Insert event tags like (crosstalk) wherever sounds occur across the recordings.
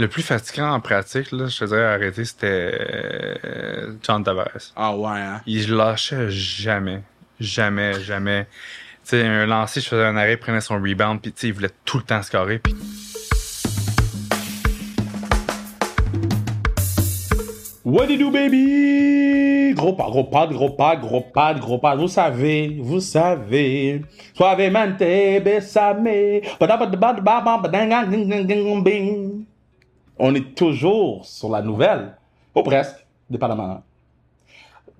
Le plus fatigant en pratique, là, je te dirais arrêter, c'était euh, John Tavares. Ah ouais, hein? Il lâchait jamais. Jamais, jamais. Tu sais, un lancer, je faisais un arrêt, il prenait son rebound, puis tu sais, il voulait tout le temps scorer. Puis... What do you do, baby? Gros pas, gros pas, gros pas, gros pas, gros pas. Vous savez, vous savez. Suavemente, besame. On est toujours sur la nouvelle. Ou presque, dépendamment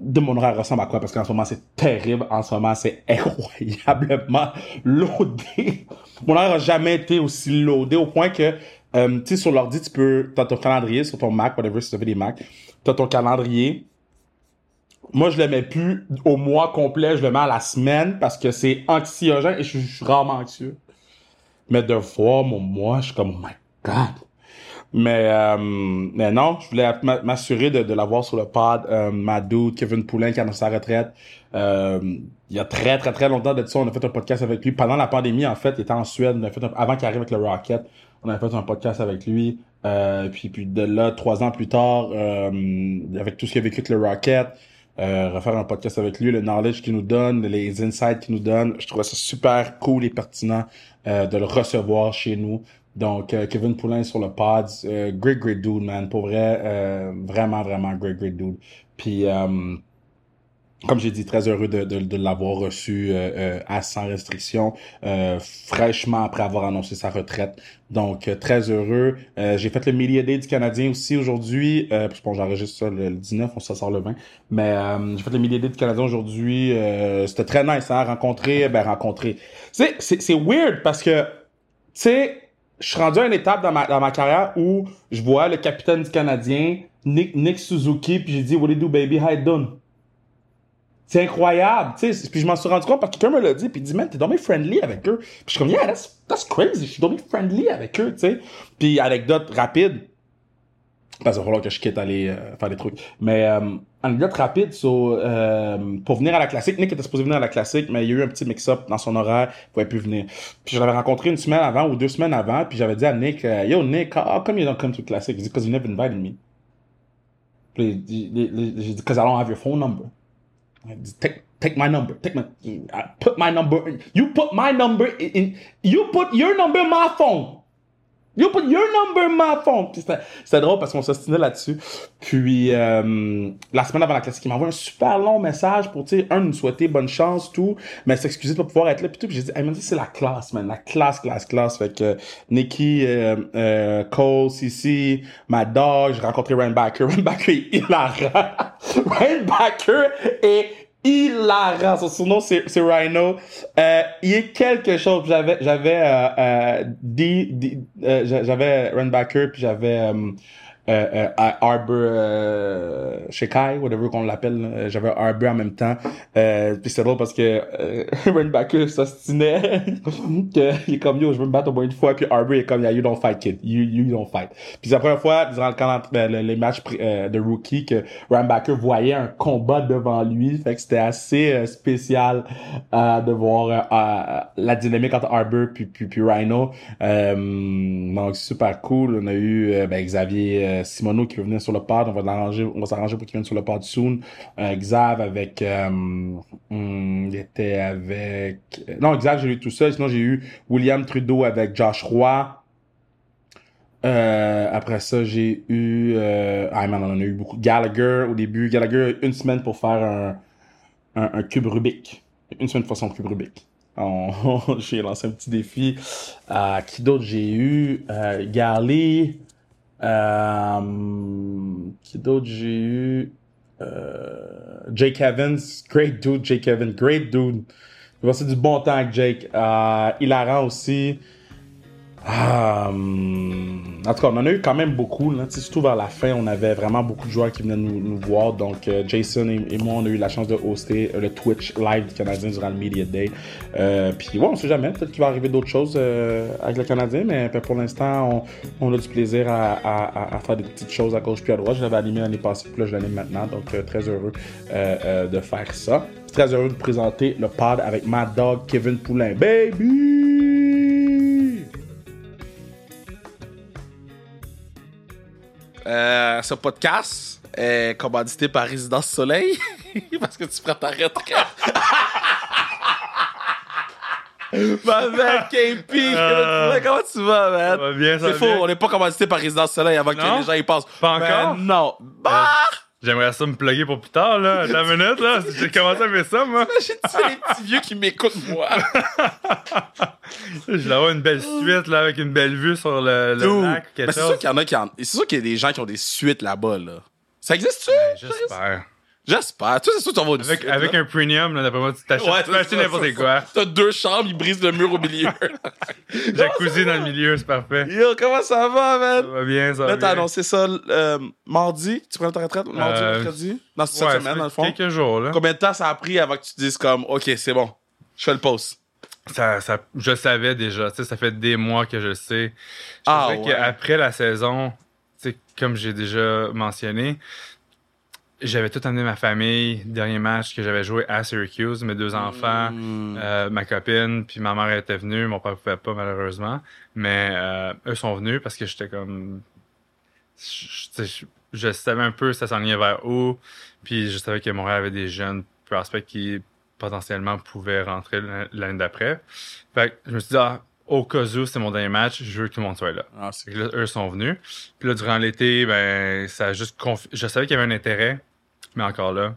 de mon horaire ressemble à quoi? Parce qu'en ce moment c'est terrible, en ce moment c'est incroyablement (laughs) loadé. Mon horaire n'a jamais été aussi loadé au point que, euh, tu sais, sur l'ordi, tu peux, t'as ton calendrier sur ton Mac, whatever, si tu fais des Mac, t'as ton calendrier. Moi, je le mets plus au mois complet, je le mets à la semaine parce que c'est anxiogène et je suis rarement anxieux. Mais de fois, mon mois, je suis comme, oh my god. Mais, euh, mais non, je voulais m'a- m'assurer de, de l'avoir sur le pod. Euh, Kevin Poulin, qui a sa retraite. Euh, il y a très, très, très longtemps de ça, on a fait un podcast avec lui. Pendant la pandémie, en fait, il était en Suède. On a fait un- avant qu'il arrive avec le Rocket, on a fait un podcast avec lui. Euh, puis, puis de là, trois ans plus tard, euh, avec tout ce qu'il a vécu avec le Rocket, euh, refaire un podcast avec lui, le knowledge qu'il nous donne, les insights qu'il nous donne. Je trouvais ça super cool et pertinent de le recevoir chez nous. Donc, euh, Kevin Poulin sur le pod, euh, great, great dude, man. Pour vrai, euh, vraiment, vraiment great, great dude. Puis, euh, comme j'ai dit, très heureux de, de, de l'avoir reçu euh, à sans restriction, fraîchement après avoir annoncé sa retraite. Donc, très heureux. J'ai fait le Media Day du Canadien aussi aujourd'hui. Bon, j'enregistre ça le, le 19, on ça sort le 20. Mais j'ai fait le Media Day du Canadien aujourd'hui. C'était très nice, hein, rencontrer, ben rencontrer. C'est weird parce que, tu sais, je suis rendu à une étape dans ma, dans ma carrière où je vois le capitaine du Canadien, Nick, Nick Suzuki, puis j'ai dit, what do you do, baby, how you done? C'est incroyable, tu sais. Puis je m'en suis rendu compte parce que quelqu'un me l'a dit, puis il dit, man, t'es dommage friendly avec eux. Puis je suis comme, yeah, that's, that's crazy. Je suis dommage friendly avec eux, tu sais. Puis anecdote rapide, parce qu'il va falloir que je quitte aller euh, faire des trucs. Mais euh, anecdote rapide, euh, pour venir à la classique, Nick était supposé venir à la classique, mais il y a eu un petit mix-up dans son horaire, il pouvait plus venir. Puis je l'avais rencontré une semaine avant ou deux semaines avant, puis j'avais dit à Nick, euh, Yo Nick, how come you don't come to classic? Il dit, because you never invited me. Puis j'ai dit, because I don't have your phone number. Il dit, take, my number, take my, put my number, you put my number in- you put your number in my phone. You put your number in my phone. Puis c'était, drôle parce qu'on s'ostinait là-dessus. Puis euh, la semaine avant la classique, il m'a envoyé un super long message pour, tu sais, un, nous souhaiter bonne chance, tout, mais s'excuser de pas pouvoir être là, puis tout. Puis j'ai dit, hey, c'est la classe, man, la classe, classe, classe. Fait que Nikki, euh, euh, Cole, Cici, ma dog, j'ai rencontré Ryan Backer. (laughs) Ryan Backer est hilarant. (laughs) Ryan Backer est hilarant. Son surnom, c'est, Rhino. Euh, il est quelque chose. J'avais, j'avais, euh, euh, euh, j'a- j'avais Runbacker, puis j'avais, euh, euh, euh, Arbor, euh, Shekai, whatever qu'on l'appelle. là. J'avais Arbor en même temps. Euh, puis c'est drôle parce que euh, (laughs) Runbacker s'ostinait (laughs) il est comme yo, je veux me battre au moins une fois. Puis Arbor est comme yeah, you don't fight kid, you you don't fight. Puis c'est la première fois durant le camp le- les matchs euh, de rookie que Runbacker voyait un combat devant lui. Fait que c'était assez euh, spécial euh, de voir euh, euh, la dynamique entre Arbor puis puis, puis Rhino. Euh, donc super cool. On a eu euh, ben, Xavier euh, Simoneau qui veut venir sur le pod. On va s'arranger pour qu'il vienne sur le pod soon. Euh, Xav avec, euh, hum, il était avec, non Xav j'ai eu tout seul. Sinon j'ai eu William Trudeau avec Josh Roy. Euh, après ça, j'ai eu, euh, ah man, on en a eu beaucoup. Gallagher au début. Gallagher une semaine pour faire un, un, cube Rubik. Une semaine pour son cube Rubik. (laughs) J'ai lancé un petit défi. Euh, qui d'autre j'ai eu? Euh, Garley. Euh, qui d'autre j'ai eu? Euh, Jake Evans. Great dude, Jake Evans. Great dude. J'ai passé du bon temps avec Jake. Euh, hilarant aussi. Ah, hum, en tout cas, on en a eu quand même beaucoup. Là. Surtout vers la fin, on avait vraiment beaucoup de joueurs qui venaient nous, voir. Donc, euh, Jason et, moi, on a eu la chance de hoster euh, le Twitch live du Canadien durant le Media Day. Euh, Puis, ouais, on sait jamais. Peut-être qu'il va arriver d'autres choses avec le Canadien. Mais ben, pour l'instant, on, a du plaisir à, faire des petites choses à gauche puis à droite. Je l'avais animé l'année passée, puis là, je l'anime maintenant. Donc, très heureux de faire ça. Très heureux de présenter le pod avec Mad Dog Kevin Poulain. Baby! Euh, ce podcast est commandité par Résidence Soleil (laughs) parce que tu prends ta retraite. (laughs) Ma mec, KP, Euh. comment tu vas, man? Ça va bien, ça C'est faux, bien. on n'est pas commandité par Résidence Soleil avant que les gens y pensent. Pas Ben encore? non. Bah! J'aimerais ça me plugger pour plus tard, là. Une minute, là. J'ai commencé à faire ça, moi. (laughs) J'ai les petits vieux qui m'écoutent, moi. Je vais avoir une belle suite, là, avec une belle vue sur le, le lac, Mais c'est sûr qu'il y en a qui en... C'est sûr qu'il y a des gens qui ont des suites là-bas, là. Ça existe-tu? J'espère. J'espère. Toi, c'est sûr que tu vas Avec, suite, avec là. un premium, là, d'après moi, tu t'achètes Ouais, tu peux acheter c'est ça, n'importe quoi. ça. T'as deux chambres, ils brisent le mur au milieu. (laughs) Jacuzzi dans le milieu, c'est parfait. Yo, comment ça va, Ça man? va bien, ça va Là, t'as annoncé ça euh, mardi. Tu prends ta retraite mardi, Euh, mercredi? Dans cette Ouais, semaine, ça dans le fond. quelques jours, là. Combien de temps ça a pris avant que tu te dises comme, OK, c'est bon, je fais le post? Ça, ça, je savais déjà, tu sais, ça fait des mois que je le sais. Je Ah, ouais. qu'après la saison, tu sais, comme j'ai déjà mentionné, j'avais tout amené ma famille, dernier match que j'avais joué à Syracuse, mes deux enfants, Mm. euh, ma copine, puis ma mère était venue, mon père pouvait pas malheureusement, mais euh, eux sont venus parce que j'étais comme, je, savais un peu ça s'enlignait vers où, puis je savais que Montréal avait des jeunes prospects qui potentiellement pouvaient rentrer l'année d'après. Fait que je me suis dit, ah, au cas où c'est mon dernier match, je veux que tout le monde soit là. Ah, là, eux sont venus. Puis là, durant l'été, ben, ça a juste confi- Je savais qu'il y avait un intérêt, mais encore là,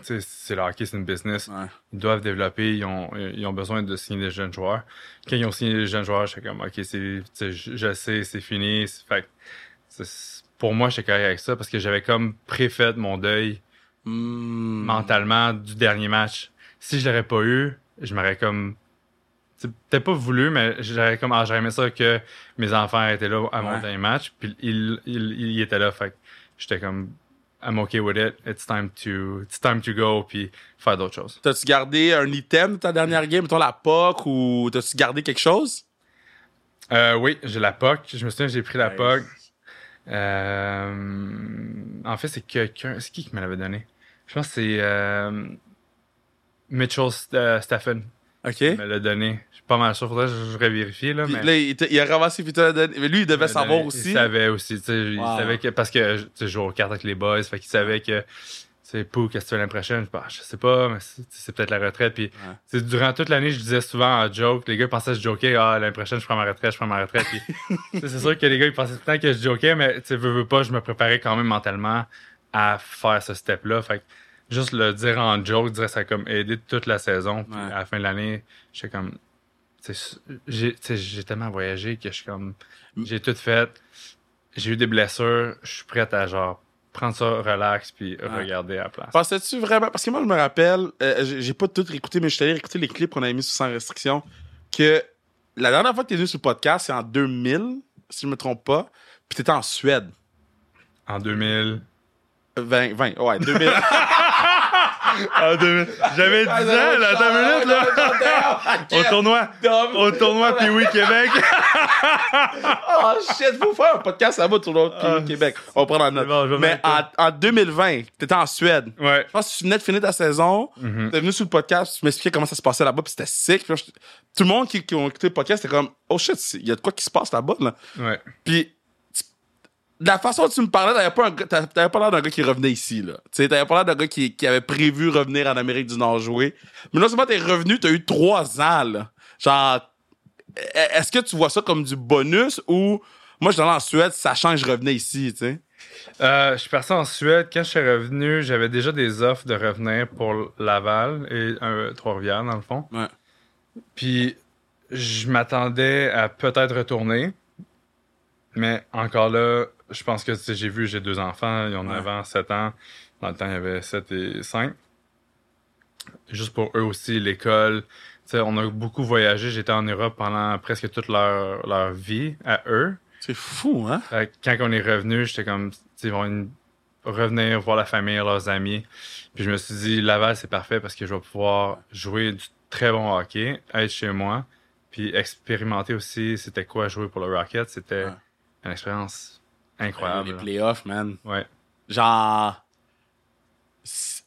c'est le hockey, c'est une business. Ouais. Ils doivent développer, ils ont, ils ont besoin de signer des jeunes joueurs. Quand ils ont signé des jeunes joueurs, j'étais comme, OK, c'est, je, sais, c'est fini. C'est- Fait pour moi, j'étais correct avec ça parce que j'avais comme préfait mon deuil Mm. mentalement du dernier match. Si je l'aurais pas eu, je m'aurais comme peut-être pas voulu, mais j'aurais comme ah, j'aurais aimé ça que mes enfants étaient là à mon Ouais. dernier match, puis il, il, il était là, fait que j'étais comme I'm okay with it. It's time to it's time to go puis faire d'autres choses. T'as-tu gardé un item de ta dernière game, mettons la POC, ou t'as-tu gardé quelque chose? Euh, oui, j'ai la POC. Je me souviens, j'ai pris la Nice. POC. Euh, en fait, c'est quelqu'un. C'est qui qui me l'avait donné? Je pense que c'est euh, Mitchell St- Stephen. OK. qui me l'a donné. Je suis pas mal sûr. Faudrait que je, je vérifie, là. Puis mais là, il, il a ramassé puis il te l'a donné. Mais lui, il devait il savoir donné. aussi. Il savait aussi. tu sais, Il Wow. savait que. Parce que tu sais, je joue aux cartes avec les boys. Fait qu'il savait que. C'est Pou, qu'est-ce que tu fais l'année prochaine? Je, bah, je sais pas, mais c'est c'est peut-être la retraite. Puis, tu sais, durant toute l'année, je disais souvent en joke. Les gars pensaient que je jokais. Ah, l'année prochaine, je prends ma retraite, je prends ma retraite. Puis, (laughs) tu sais, c'est sûr que les gars, ils pensaient tout le temps que je jokais, mais tu sais, veux, veux pas, je me préparais quand même mentalement à faire ce step-là. Fait que juste le dire en joke, je dirais ça a comme aidé toute la saison. Puis Ouais. à la fin de l'année, j'étais comme. J'ai tellement voyagé que je suis comme. J'ai tout fait. J'ai eu des blessures. Je suis prêt à genre prendre ça relax puis regarder à la place. Pensais-tu vraiment. Parce que moi, je me rappelle, euh, j'ai j'ai pas tout réécouté, mais je suis allé réécouter les clips qu'on avait mis sous sans restriction. Que la dernière fois que t'es venu sur le podcast, c'est en 2000, si je me trompe pas. Puis t'étais en Suède. En 2000. 20, 20, ouais, 2000. (laughs) 2000. J'avais 10 ans, là, attends une minute, là. Au tournoi. Au (laughs) tournoi Pee-Wee Québec. Oh shit, faut faire un podcast là-bas sur l'autre Ah, Québec. On va prendre en note. Mais en, en 2020, t'étais en Suède. Ouais. Je pense que tu venais de finir ta saison. Mhm. T'es venu sur le podcast, tu m'expliquais comment ça se passait là-bas, puis c'était sick. Tout le monde qui, qui a écouté le podcast, c'était comme, oh shit, il y a de quoi qui se passe là-bas. Là. Ouais. Puis, de la façon dont tu me parlais, t'avais pas, un t'avais pas l'air d'un gars qui revenait ici. là. Tu t'avais pas l'air d'un gars qui, qui avait prévu revenir en Amérique du Nord jouer. Mais non seulement t'es revenu, t'as eu trois ans. Là. Genre, e- est-ce que tu vois ça comme du bonus ou moi, je suis allé en Suède, sachant que je revenais ici, tu sais? Euh, je suis parti en Suède. Quand je suis revenu, j'avais déjà des offres de revenir pour Laval et euh, Trois-Rivières, dans le fond. Ouais. Puis, je m'attendais à peut-être retourner. Mais encore là, je pense que j'ai vu, j'ai deux enfants. Ils ont Ouais. 9 ans, 7 ans. Dans le temps, il y avait 7 et 5. Juste pour eux aussi, l'école. On a beaucoup voyagé. J'étais en Europe pendant presque toute leur, leur vie à eux. C'est fou, hein? Quand on est revenu, j'étais comme, ils vont une- revenir voir la famille, leurs amis. Puis je me suis dit, Laval, c'est parfait parce que je vais pouvoir jouer du très bon hockey, être chez moi, puis expérimenter aussi c'était quoi jouer pour le Rocket. C'était Ouais. une expérience Les incroyable. playoffs, man. Ouais. genre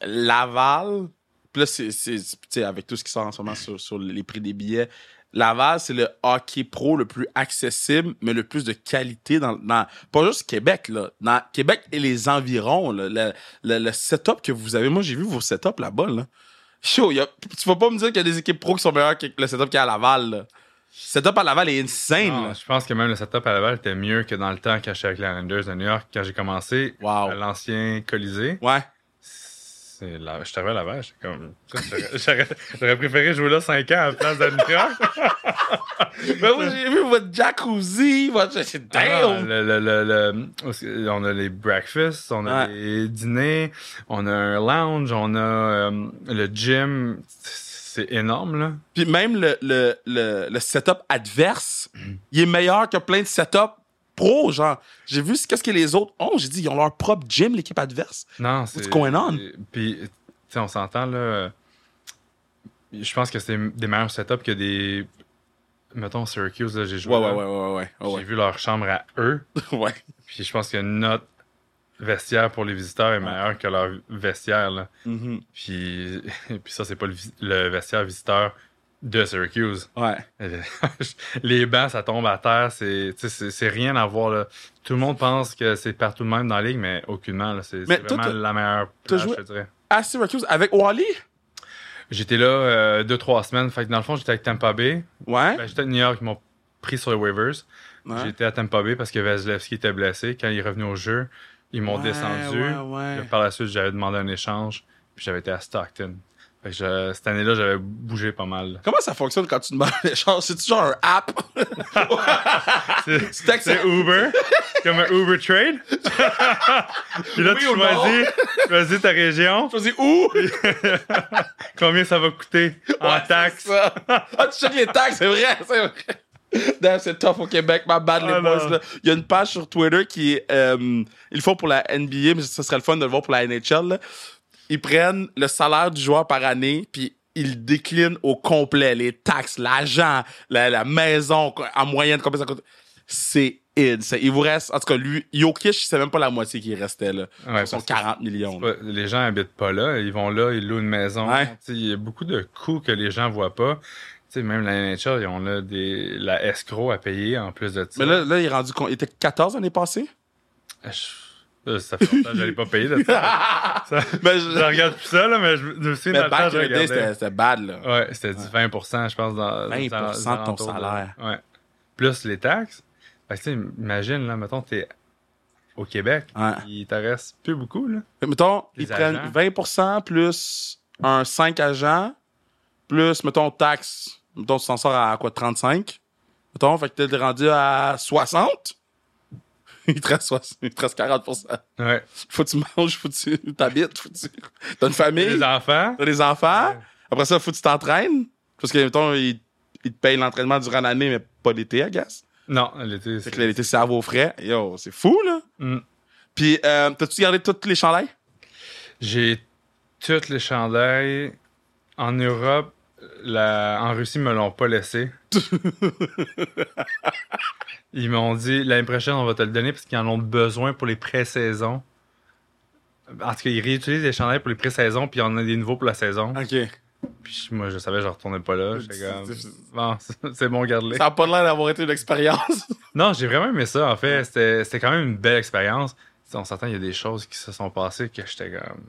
Laval puis là c'est avec tout ce qui sort en ce moment sur, sur les prix des billets Laval, c'est le hockey pro le plus accessible, mais le plus de qualité dans, dans pas juste Québec, là. Dans Québec et les environs, là. Le, le, le setup que vous avez. Moi, j'ai vu vos setups là-bas, là. Y a, tu vas pas me dire qu'il y a des équipes pro qui sont meilleures que le setup qu'il y a à Laval, là. Setup à Laval est insane, Non, là. je pense que même le setup à Laval était mieux que dans le temps quand j'étais avec les Islanders de New York, quand j'ai commencé Wow. à l'ancien Colisée. Ouais. C'est la... Je arrivé à Laval, j'étais comme. J'aurais- préféré jouer là 5 ans à la place de New York. (laughs) Ben oui, j'ai vu votre jacuzzi, votre. Ah, damn! le, le, le, le- on a les breakfasts, on a Ouais. les dîners, on a un lounge, on a euh, le gym. C'est énorme, là. Puis même le, le, le, le setup adverse, il est meilleur que plein de setups pro, genre. J'ai vu ce- qu'est-ce que les autres ont. J'ai dit, ils ont leur propre gym, l'équipe adverse. Non, c'est. going on? c'est- Puis, tu sais, on s'entend, là. Je pense que c'est des meilleurs setups que des. Mettons, Syracuse, là, j'ai joué. Ouais, ouais, ouais, ouais, ouais. J'ai vu leur chambre à eux. (laughs) ouais. Puis je pense que notre vestiaire pour les visiteurs est meilleur que leur vestiaire, là. Mhm. Puis, (laughs) puis ça, c'est pas le, le vestiaire visiteur de Syracuse. Ouais. (laughs) Les bancs, ça tombe à terre. C'est, rien à voir. Là. Tout le monde pense que c'est partout de même dans la ligue, mais aucunement. C'est, vraiment la meilleure t'as plage, joué- je dirais. À Syracuse, avec Wally? J'étais là euh, deux, trois semaines. Fait que dans le fond, j'étais avec Tampa Bay. Ouais. Ben, j'étais à New York, ils m'ont pris sur les waivers. Ouais. J'étais à Tampa Bay parce que Vasilevski était blessé. Quand il est revenu au jeu, ils m'ont Ouais, descendu. ouais, ouais. Puis Par la suite, j'avais demandé un échange. Puis j'avais été à Stockton. Fait que je- cette année-là, j'avais bougé pas mal. Comment ça fonctionne quand tu demandes l'échange? C'est-tu genre un app? (laughs) C'est Uber, comme un Uber Trade. (laughs) Puis là, Oui tu choisis, choisis ta région, dis où? (laughs) combien ça va coûter en Ouais, taxes? c'est ça. Ah, tu checkes les taxes, c'est vrai, c'est vrai. (laughs) Damn, c'est tough au Québec, ma bad, les Ah, boys. là. Il y a une page sur Twitter qui est. euh, ils le font pour la NBA, mais ce serait le fun de le voir pour la NHL. là. Ils prennent le salaire du joueur par année, puis ils déclinent au complet les taxes, l'argent, la, la maison, en moyenne, combien ça coûte? C'est id. Il vous reste. En tout cas, lui, Jokic, c'est même pas la moitié qui restait, là. Ouais, Ils sont parce que 40 millions. pas- les gens habitent pas là, ils vont là, ils louent une maison. Ouais. Il y a beaucoup de coûts que les gens voient pas. Sais, même la NHL, ils ont là des, la escroc à payer en plus de ça. Mais là, là, il est rendu. con- Il était 14 l'année passée? Je- euh, ça fait longtemps que j'allais pas payer de ça. (laughs) Ça- Ben, je regarde plus ça, là, mais je je me souviens Mais dans back je regardais. c'était bad, là. Ouais, c'était du 20%, je pense, dans 20% dans- de ton dans salaire. Ouais. Plus les taxes. Fait que, imagine, là, mettons, t'es au Québec, Ouais. il te reste plus beaucoup, là. Que, mettons, Les ils prennent agents. 20% plus un 5 agents, plus, mettons, taxe. Mettons, tu t'en sors à quoi, 35? Mettons, fait que t'es rendu à 60? (laughs) Il te reste, 60 il te reste 40%. Ouais. Faut que tu manges, faut que tu (laughs) t'habites, faut que tu... (laughs) T'as une famille, Les enfants. t'as des enfants. Ouais. Après ça, faut que tu t'entraînes. Parce que, mettons, ils, ils te payent l'entraînement durant l'année, mais pas l'été, I guess. Non, l'été, Fait que l'été, c'est à vos frais. Yo, c'est fou, là. Mm. Puis, euh, t'as-tu gardé tous les chandails? J'ai toutes les chandails. En Europe, la... en Russie, ils me l'ont pas laissé. (laughs) Ils m'ont dit l'année prochaine, on va te le donner parce qu'ils en ont besoin pour les pré-saisons. En tout cas, ils réutilisent les chandails pour les pré-saisons, puis il y en a des nouveaux pour la saison. OK. Puis moi, je savais, je retournais pas là. Comme, bon, (laughs) c'est bon, garde-les. Ça a pas l'air d'avoir été une expérience. (laughs) Non, j'ai vraiment aimé ça, en fait. C'était quand même une belle expérience. On s'entend, il y a des choses qui se sont passées que j'étais comme,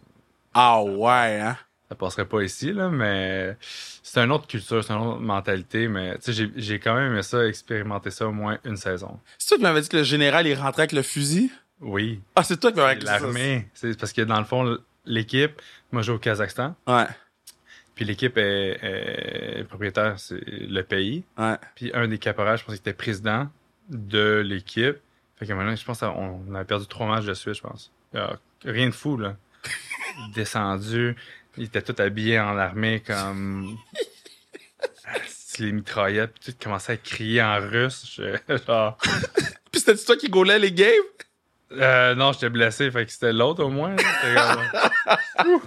ah ouais, hein? Ça passerait pas ici, là, mais c'est une autre culture, c'est une autre mentalité, mais tu sais, j'ai- j'ai quand même aimé ça, expérimenter ça au moins une saison. C'est toi qui m'avais dit que le général, il rentrait avec le fusil? Oui. Ah, c'est toi qui m'avais dit ça. L'armée. C'est parce que dans le fond, l'équipe, moi, je joue au Kazakhstan, Ouais, puis l'équipe est, est propriétaire, c'est le pays. ouais. Puis un des caporals, je pense qu'il était président de l'équipe. Fait que maintenant, je pense qu'on avait perdu trois matchs de suite, je pense. Euh, rien de fou, là. (laughs) Descendu. Il était tout habillé en armée comme. (laughs) les mitraillettes, puis tout commençait à crier en russe. Je- genre. (laughs) Puis c'était toi qui gaulais les games? Euh, non, j'étais blessé, fait que c'était l'autre au moins. comme-!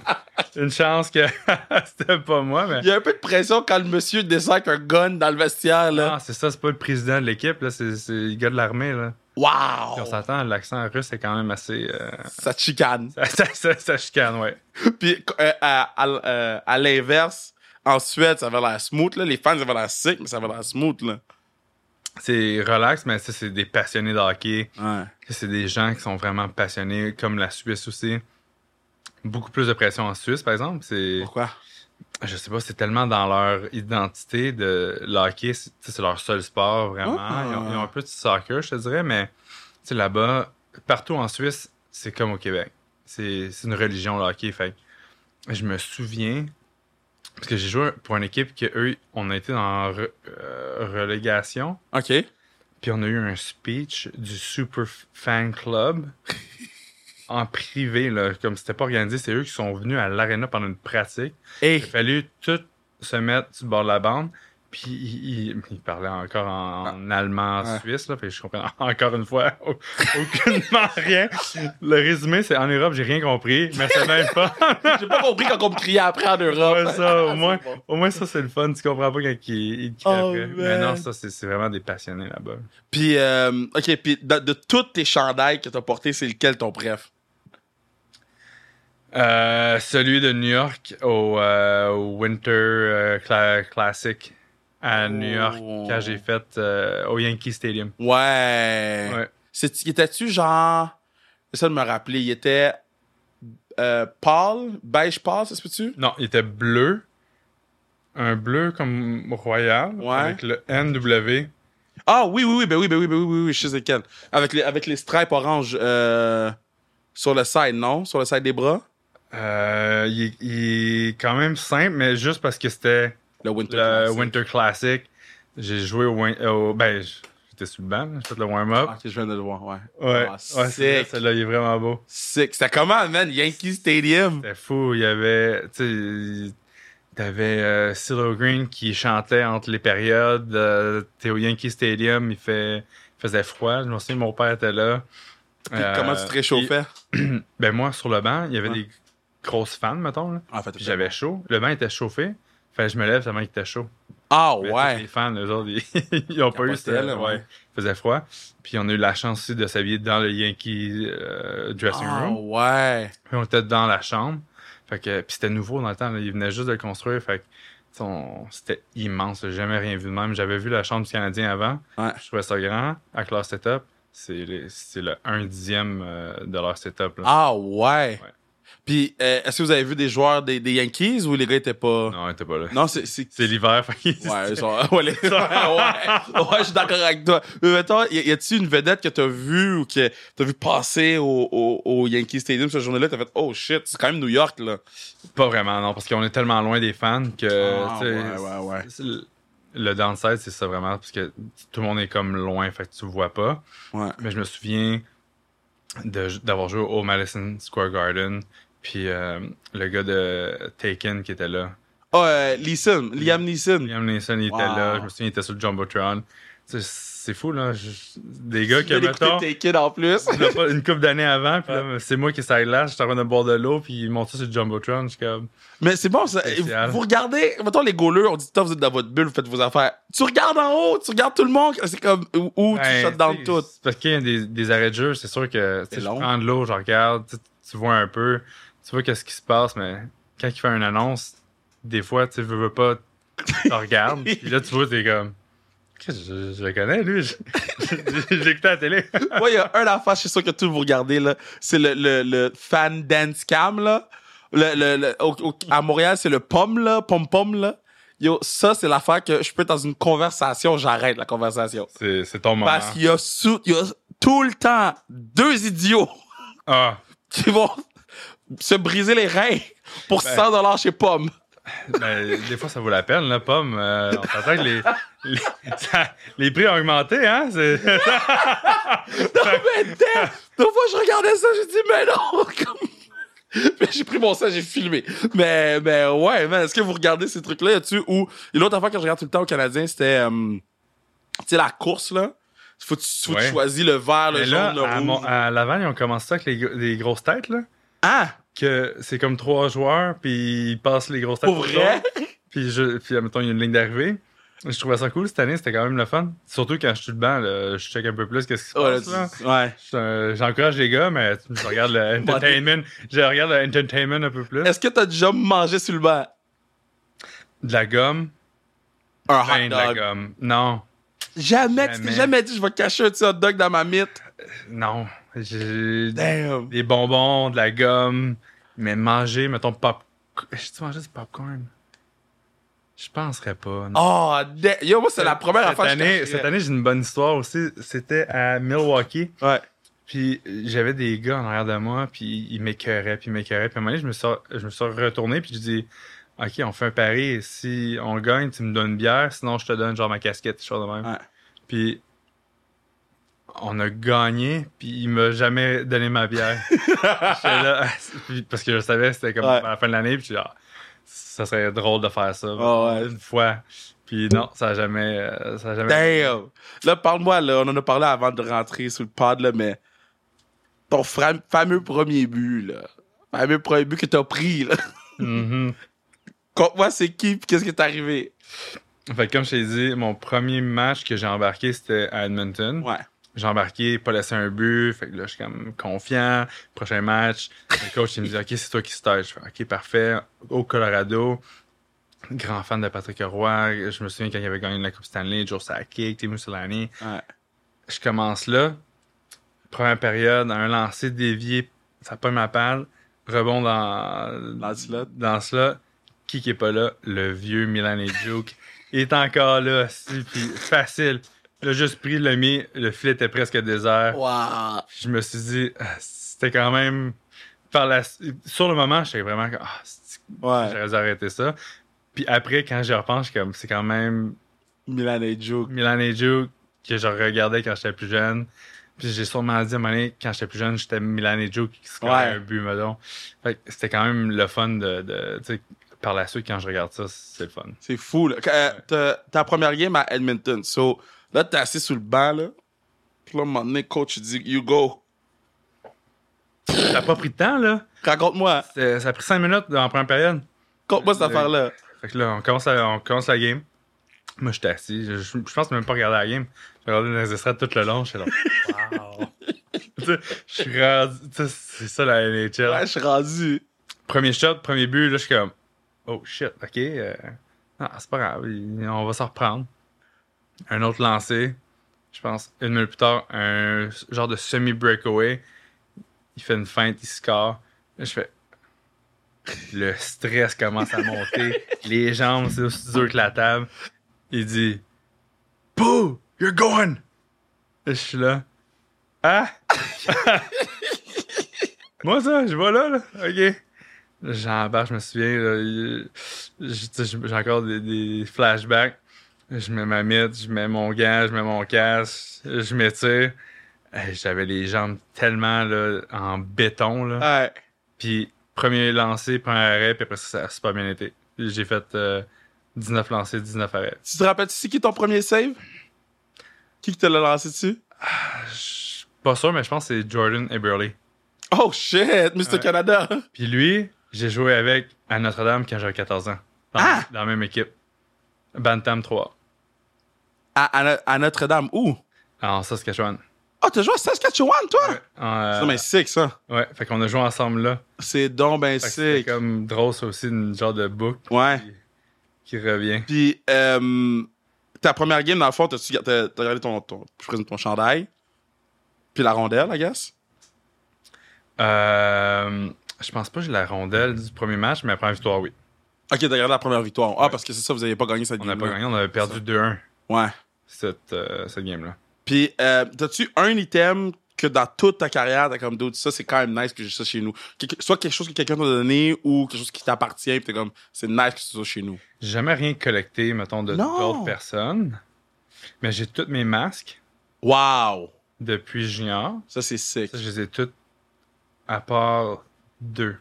(laughs) Une chance que (laughs) c'était pas moi, mais. Il y a un peu de pression quand le monsieur descend avec un gun dans le vestiaire, là. Non, c'est ça, c'est pas le président de l'équipe, là, c'est c'est le gars de l'armée, là. Puis on Wow! s'attend, l'accent russe est quand même assez. euh, (laughs) Ça te chicane. ça, ça, ça- ça chicane, ouais. Puis euh, à, à, euh, à l'inverse, en Suède, ça avait l'air smooth, là. Les fans, ça avait l'air sick, mais ça avait l'air smooth, là. C'est relax, mais ça, c'est des passionnés de hockey. Ouais. C'est des gens qui sont vraiment passionnés, comme la Suisse aussi. Beaucoup plus de pression en Suisse, par exemple. C'est, Pourquoi? je sais pas, c'est tellement dans leur identité de le hockey, c'est, leur seul sport, vraiment. Ah. Ils, ont, ils ont un peu de soccer, je te dirais, mais là-bas, partout en Suisse, c'est comme au Québec. C'est, une religion, le hockey. Fait je me souviens, parce que j'ai joué pour une équipe que eux, on a été dans re- euh, relégation. OK. Puis on a eu un speech du Super Fan Club (laughs) en privé, là, comme c'était pas organisé. C'est eux qui sont venus à l'arena pendant une pratique. Et Il a fallu tout se mettre sur le bord de la bande. Puis il, parlait encore en, en allemand Ouais. suisse, là, fait je comprends (laughs) encore une fois au- aucunement (laughs) rien. Le résumé, c'est en Europe, j'ai rien compris, mais c'est même pas. (laughs) j'ai pas compris quand on me criait après en Europe. Ouais, ça, au moins, bon. au moins, ça, c'est le fun. Tu comprends pas quand il, il crie Oh, après. Mais non, ça, c'est vraiment des passionnés là-bas. Puis, euh, OK, puis de, de tous tes chandails que t'as portés, c'est lequel ton préf? Euh, celui de New York au, euh, Winter euh, Cla- Classic à New York Oh. quand j'ai fait euh, au Yankee Stadium. Ouais. Ouais. C'est, il était-tu genre... J'essaie de me rappeler. Il était euh, pâle, beige pâle, ça se peut-tu? Non, il était bleu. Un bleu comme royal Ouais. avec le NW. Ah oui, oui, oui, ben oui, ben oui, ben oui, oui, oui, je sais lequel. Avec les, avec les stripes orange euh, sur le side, non? Sur le side des bras? Euh, il, il est quand même simple, mais juste parce que c'était Le Winter le Classic. Winter Classic. J'ai joué au, win- au- ben j'étais sur le banc, j'ai fait le warm-up. Ah, ok, je viens de le voir, ouais. Ouais, Ah, ouais, c'est vrai, sick. celui-là, il est vraiment beau. Sick. C'était comment, man? Yankee Stadium? C'était fou. Il y avait, tu sais, t'avais euh, Green qui chantait entre les périodes. Euh, T'es au Yankee Stadium, il fait, il faisait froid. Je me souviens, mon père était là. Puis Euh, comment tu te réchauffais? il- (clears throat) ben moi, sur le banc, il y avait Ouais. des grosses fans, mettons. Là. En fait, Puis j'avais chaud. Le banc était chauffé. Fallait que je me lève tellement qu'il était chaud. Ah Mais ouais. Les fans, eux autres, ils, (laughs) ils ont pas eu ça. Ouais. ouais. Il faisait froid. Puis on a eu la chance aussi de s'habiller dans le Yankee euh, dressing Ah room. ouais. Puis on était dans la chambre. Fait que, puis c'était nouveau dans le temps. là. Ils venaient juste de le construire. Fait que, on- c'était immense. J'ai jamais rien vu de même. J'avais vu la chambre du Canadien avant. Ouais. Je trouvais ça grand. Avec leur setup, c'est les- c'est le 1 dixième euh, de leur setup. Là. Ah ouais. Ouais. Puis, euh, est-ce que vous avez vu des joueurs des, des Yankees ou les gars étaient pas? Non, on était pas là. Non, c'est. c'est- C'est l'hiver. Ouais, genre, ouais, les- (laughs) ouais, ouais, je suis d'accord avec toi. Mais mettons, y, y a-tu une vedette que t'as vue ou que t'as vu passer au, au, au Yankee Stadium cette journée-là, t'as fait, oh shit, c'est quand même New York, là. Pas vraiment, non. Parce qu'on est tellement loin des fans que. Ah, ouais, ouais, ouais. le- Le downside, c'est ça vraiment. Parce que tout le monde est comme loin. Fait que tu vois pas. Ouais. Mais je me souviens d'avoir joué au Madison Square Garden. Puis euh, le gars de Taken qui était là. Oh, euh, Leeson, Liam Neeson. Liam Neeson, il était là. Je me souviens, il était sur le Jumbotron. C'est fou, là. Je- Des gars qui, mettons, Taken en plus. une couple d'années avant, puis là, c'est moi qui est là, j'étais en train de boire de l'eau, puis ils montent ça sur le Jumbotron. Je suis comme. Mais c'est bon, ça. Vous regardez, mettons les goalers, on dit, Toi, vous êtes dans votre bulle, vous faites vos affaires. Tu regardes en haut, tu regardes tout le monde, c'est comme, où, où tu Ben, shut down tout. Parce qu'il y a des, des arrêts de jeu, c'est sûr que tu je prends de l'eau, je regarde, tu, tu vois un peu, tu vois qu'est-ce qui se passe, mais quand il fait une annonce, des fois, tu veux, veux pas, tu regardes, (laughs) puis là, tu vois, t'es comme. Je, je le connais, lui. (laughs) J'ai écouté à la télé. Moi, il y a un affaire, je suis sûr que tous vous regardez, là. C'est le, le, le fan dance cam, là. Le, le, le- au- au- à Montréal, c'est le pom, là. Pom-pom, là. Yo, ça, c'est l'affaire que je peux être dans une conversation, j'arrête la conversation. C'est c'est ton moment. Parce qu'il y a, sous- il y a tout le temps deux idiots Ah, qui vont se briser les reins pour Ben. 100 dollars chez Pomme. Ben, des fois, ça vaut la peine, là, pomme. Euh, on s'entend que les, les, (laughs) ça- les prix ont augmenté, hein? C'est- (laughs) Non, mais! Deux fois, je regardais ça, j'ai dit, mais non! (laughs) Comme- j'ai pris mon sang, j'ai filmé. Mais, mais ouais, man, est-ce que vous regardez ces trucs-là? A-tu ou. L'autre affaire que je regarde tout le temps au Canadien, c'était. euh, tu sais, la course, là? Faut que tu, que tu Ouais. choisis le vert, le Mais là, jaune, le à, rouge. Mon- à Laval, ils ont commencé ça avec les, les grosses têtes, là. Ah! Que c'est comme trois joueurs, puis ils passent les grosses. Pour aux vrai? (laughs) Puis, je, puis, admettons, il y a une ligne d'arrivée. Je trouvais ça cool cette année, c'était quand même le fun. Surtout quand je suis le banc, là, je check un peu plus qu'est-ce qui se Ouais, passe. Là. ouais. Euh, J'encourage les gars, mais je regarde le (laughs) entertainment. Je regarde le entertainment un peu plus. Est-ce que t'as déjà mangé sur le banc? De la gomme. Un hot de la dog. gomme. Non. Jamais, tu t'es Jamais. jamais dit je vais cacher un petit hot dog dans ma mythe. Non. J'ai Damn. des bonbons, de la gomme. Mais manger, mettons, pop. J'ai-tu mangé du popcorn? Je penserais pas. Oh. Yo, moi, c'est la première cette affaire que je année. Cette année, j'ai une bonne histoire aussi. C'était à Milwaukee. Ouais. Puis j'avais des gars en arrière de moi, puis ils m'écœuraient, puis ils m'écœuraient. Puis à un moment donné, je me suis, je me suis retourné, puis je dis Ok, on fait un pari. Si on gagne, tu me donnes une bière, sinon je te donne genre ma casquette, des choses de même. Ouais. Puis on a gagné, puis il m'a jamais donné ma bière. (laughs) Là, puis- parce que je savais c'était comme Ouais. à la fin de l'année, puis je Ah, ça serait drôle de faire ça Ah ouais. une fois. Puis non, ça a jamais. euh, Ça a jamais Damn. Là, parle-moi, là. On en a parlé avant de rentrer sur le pod, là, mais ton fameux premier but, là. Fameux premier but que t'as pris, là. Mhm. Conte-moi, c'est qui, pis qu'est-ce qui est arrivé? Fait que comme je t'ai dit, mon premier match que j'ai embarqué, c'était à Edmonton. Ouais. J'ai embarqué, pas laissé un but. Fait que là, je suis comme confiant. Prochain match, le coach, il me dit OK, c'est toi qui fais OK, parfait. Au Colorado, grand fan de Patrick Roy. Je me souviens quand il avait gagné la Coupe Stanley, Joe Sakic, Timo Solani. Ouais. Je commence là. Première période, un lancer dévié, ça pas ma palle. Rebond dans, Dans slot. dans cela. Qui qui est pas là? Le vieux Milan Juke. Il est encore là, si, puis facile. A juste pris le mis, le filet était presque désert. Wow. Je me suis dit, ah, c'était quand même. Par la... Sur le moment, j'étais vraiment comme, ah, Ouais. j'aurais dû arrêter ça? Puis après, quand j'y repense, comme, c'est quand même Milan et Joke. Milan Juke que je regardais quand j'étais plus jeune. Puis j'ai sûrement dit à un moment donné, quand j'étais plus jeune, j'étais Milan Juke qui se Ouais. un but, mettons. Fait que c'était quand même le fun de. de par la suite, quand je regarde ça, c'est le fun. C'est fou, là. Euh, Ta première game à Edmonton. So, là, t'es assis sur le banc, là. Puis là, à un moment donné, coach, il dit, you go. Ça a pas pris de temps, là. Raconte-moi. C'était- Ça a pris cinq minutes la première période. Conte-moi cette Le- affaire-là. Fait que là, on commence la, on commence la game. Moi, j'étais assis. Je, pense même pas regarder la game. J'ai regardé les extraits tout le long. J'étais là, wow. (laughs) Tu sais, je suis rendu. tu sais, C'est ça la NHL. Ouais, je suis rendu. Premier shot, premier but, là, je suis comme, oh shit, ok. euh, ah, c'est pas grave, il- on va s'en reprendre. Un autre lancé. Je pense, une minute plus tard, un genre de semi-breakaway. Il fait une feinte, il score. Là, je fais. Le stress commence à monter. (laughs) Les jambes, c'est aussi dur que la table. Il dit Boo, you're going! Là, je suis là. Ah! (laughs) Moi, ça, je vais là, là. OK. J'embarque, je me souviens, j'ai encore des, des flashbacks. Je mets ma mythe, je mets mon gant, je mets mon casque, je m'étire. J'avais les jambes tellement là, en béton. Là. Ouais. Puis, premier lancé, premier arrêt, puis après ça, ça a super bien été. J'ai fait euh, 19 lancés, 19 arrêts. Tu te rappelles-tu c'est qui ton premier save? Qui te l'a lancé dessus? Je suis pas sûr, mais je pense que c'est Jordan Eberle. Oh shit, Mr. Ouais. Canada. (laughs) Puis lui, j'ai joué avec à Notre-Dame quand j'avais 14 ans. Dans, Ah! dans la même équipe. Bantam 3. À, à, à Notre-Dame. Où? En Saskatchewan. Oh, t'as joué à Saskatchewan, toi? En, euh, C'est mais sick, ça. ouais, fait qu'on a joué ensemble là. C'est donc ben sick. comme drôle, ça aussi, une genre de boucle Ouais. qui revient. Puis, euh, ta première game, dans le fond, t'as, regardé ton, ton, ton chandail? Puis la rondelle, I guess? Euh, je pense pas que j'ai la rondelle du premier match, mais la première victoire, oui. Ok, t'as regardé la première victoire. Ah, parce que c'est ça, vous avez pas gagné cette On n'a game pas gagné, on avait perdu 2-1 Ouais. Cette, euh, cette game-là. Puis, euh, t'as-tu un item que dans toute ta carrière, t'as comme d'autres, ça, c'est quand même nice que j'ai ça chez nous? Soit quelque chose que quelqu'un t'a donné ou quelque chose qui t'appartient, puis t'es comme, c'est nice que c'est ça chez nous. J'ai jamais rien collecté, mettons, de d'autres personnes. Mais j'ai tous mes masques Wow! depuis junior. Ça, c'est sick. Ça, je les ai tous à part deux.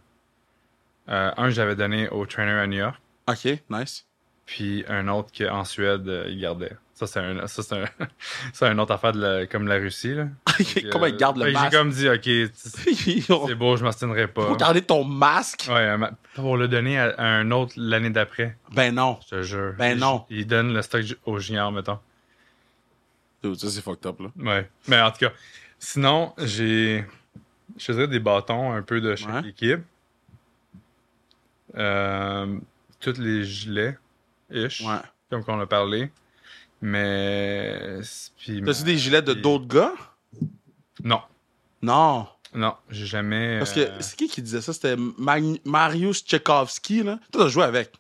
Euh, un, j'avais donné au trainer à New York, Ok, nice. puis un autre qu'en Suède, euh, il gardait. Ça, c'est un, ça, c'est un, (laughs) c'est une autre affaire de la- comme la Russie. Là. (laughs) Comment il garde le Fait que masque? J'ai comme dit, OK, c'est (laughs) Faut beau, je m'obstinerai pas. garder ton masque? Ouais, pour le donner à, à un autre l'année d'après, Ben non. je te jure. Ben Il- non. Il donne le stock ju- au junior, mettons. Ça, c'est fucked up, là. Ouais. Mais en tout cas, sinon, j'ai. Je faisais des bâtons un peu de chaque Ouais. équipe. Euh, tous les gilets. ish, Ouais. comme qu'on a parlé. Mais. puis- T'as-tu des gilets de d'autres gars? Non, Non. non, j'ai jamais. Parce que euh, c'est qui qui disait ça? C'était Mag- Marius Tchaikovsky, là. Toi, t'as joué avec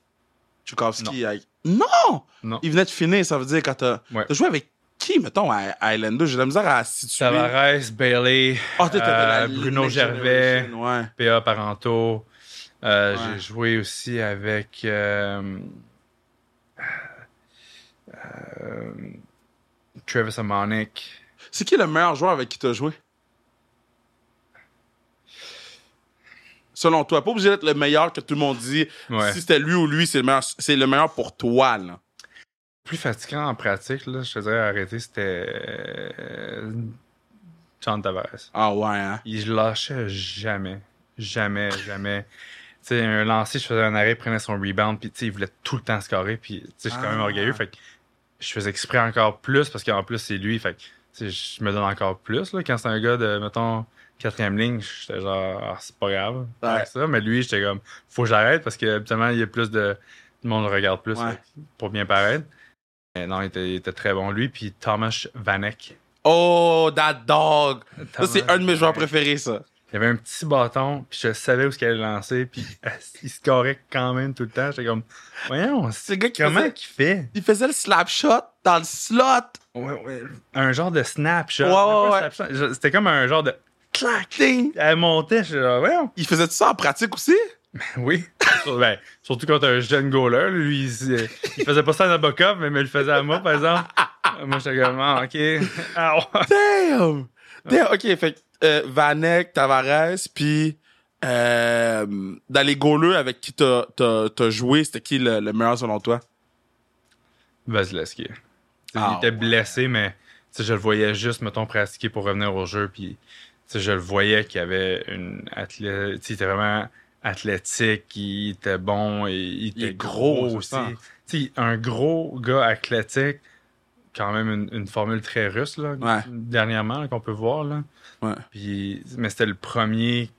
Tchaikovsky. avec- Non! Non. Il venait de finir, ça veut dire, quand t'as. Ouais. T'as joué avec qui, mettons, à Highlander? J'ai de la misère à situer. Tavares, Bailey, Ah, euh, la Bruno Gervais, Ouais. PA Parento. Euh, Ouais. J'ai joué aussi avec. Euh, Travis Amonic. C'est qui le meilleur joueur avec qui t'as joué? Selon toi, pas obligé d'être le meilleur que tout le monde dit. Ouais. Si c'était lui ou lui, c'est le meilleur, c'est le meilleur pour toi, là. Plus fatigant en pratique, là, je te dirais arrêter, c'était. euh, John Tavares. Ah ouais, hein? Il lâchait jamais. Jamais, jamais. Tu sais, un lancer, je faisais un arrêt, il prenait son rebound, puis tu sais, il voulait tout le temps scorer, puis tu sais, je suis quand même Ah. orgueilleux, fait que je faisais exprès encore plus, parce qu'en plus, c'est lui, fait que je me donne encore plus, là, quand c'est un gars de, mettons, quatrième ligne, j'étais genre, ah, c'est pas grave, Ouais. ça, mais lui, j'étais comme, faut que j'arrête, parce que, habituellement, il y a plus de, le monde le regarde plus, Ouais. pour bien paraître. Mais non, il était, il était très bon, lui, puis Thomas Vanek. Oh, that dog! Ça, c'est un de mes joueurs préférés, ça. Il y avait un petit bâton, puis je savais où ce qu'elle allait lancer, puis (laughs) il scorait quand même tout le temps. J'étais comme, voyons, C'est le gars qui comment faisait, qu'il fait? il faisait le slap shot dans le slot. Ouais, ouais. Un genre de. Ouais, ouais, snapshot. Je- C'était comme un genre de clac. Elle montait, je suis genre, voyons. Il faisait tout ça en pratique aussi? Oui. ben, surtout quand t'as un jeune goaler, lui, il, se- il faisait pas ça à Nabokov, mais, mais il le faisait à moi, par exemple. moi, j'étais comme, ah, ok. Ah. Damn! Damn! OK, fait que, euh, Vanek, Tavares, puis euh, dans les goalers avec qui t'as t'as- t'as joué, c'était qui le, le meilleur selon toi? Vasilevski. Sais, Ah, il était blessé, mais je le voyais juste, mettons, pratiquer pour revenir au jeu. Puis je le voyais qu'il avait une athlète. Il était vraiment athlétique, il était bon, et il était gros, gros, aussi. un gros gars athlétique, quand même une, une formule très russe, là, Ouais. dernièrement, qu'on peut voir. Là. Ouais. Puis, mais c'était le premier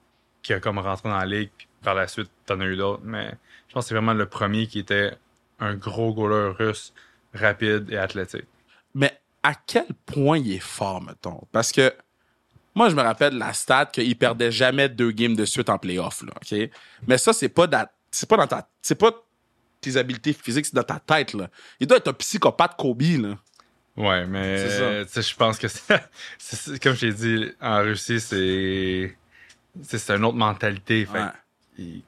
qui a comme rentré dans la ligue. Puis par la suite, t'en as eu d'autres. Mais je pense que c'est vraiment le premier qui était un gros goaler russe, rapide et athlétique. Mais à quel point il est fort, mettons? Parce que moi, je me rappelle la stat qu'il perdait jamais deux games de suite en playoff, là, OK? Mais ça, c'est pas, c'est pas dans ta... C'est pas tes habiletés physiques, c'est dans ta tête, là. Il doit être un psychopathe Kobe, là. Ouais, mais C'est ça. euh, je pense que c'est, (laughs) c'est- c'est- comme je t'ai dit, en Russie, c'est c'est c'est une autre mentalité. Fait Ouais.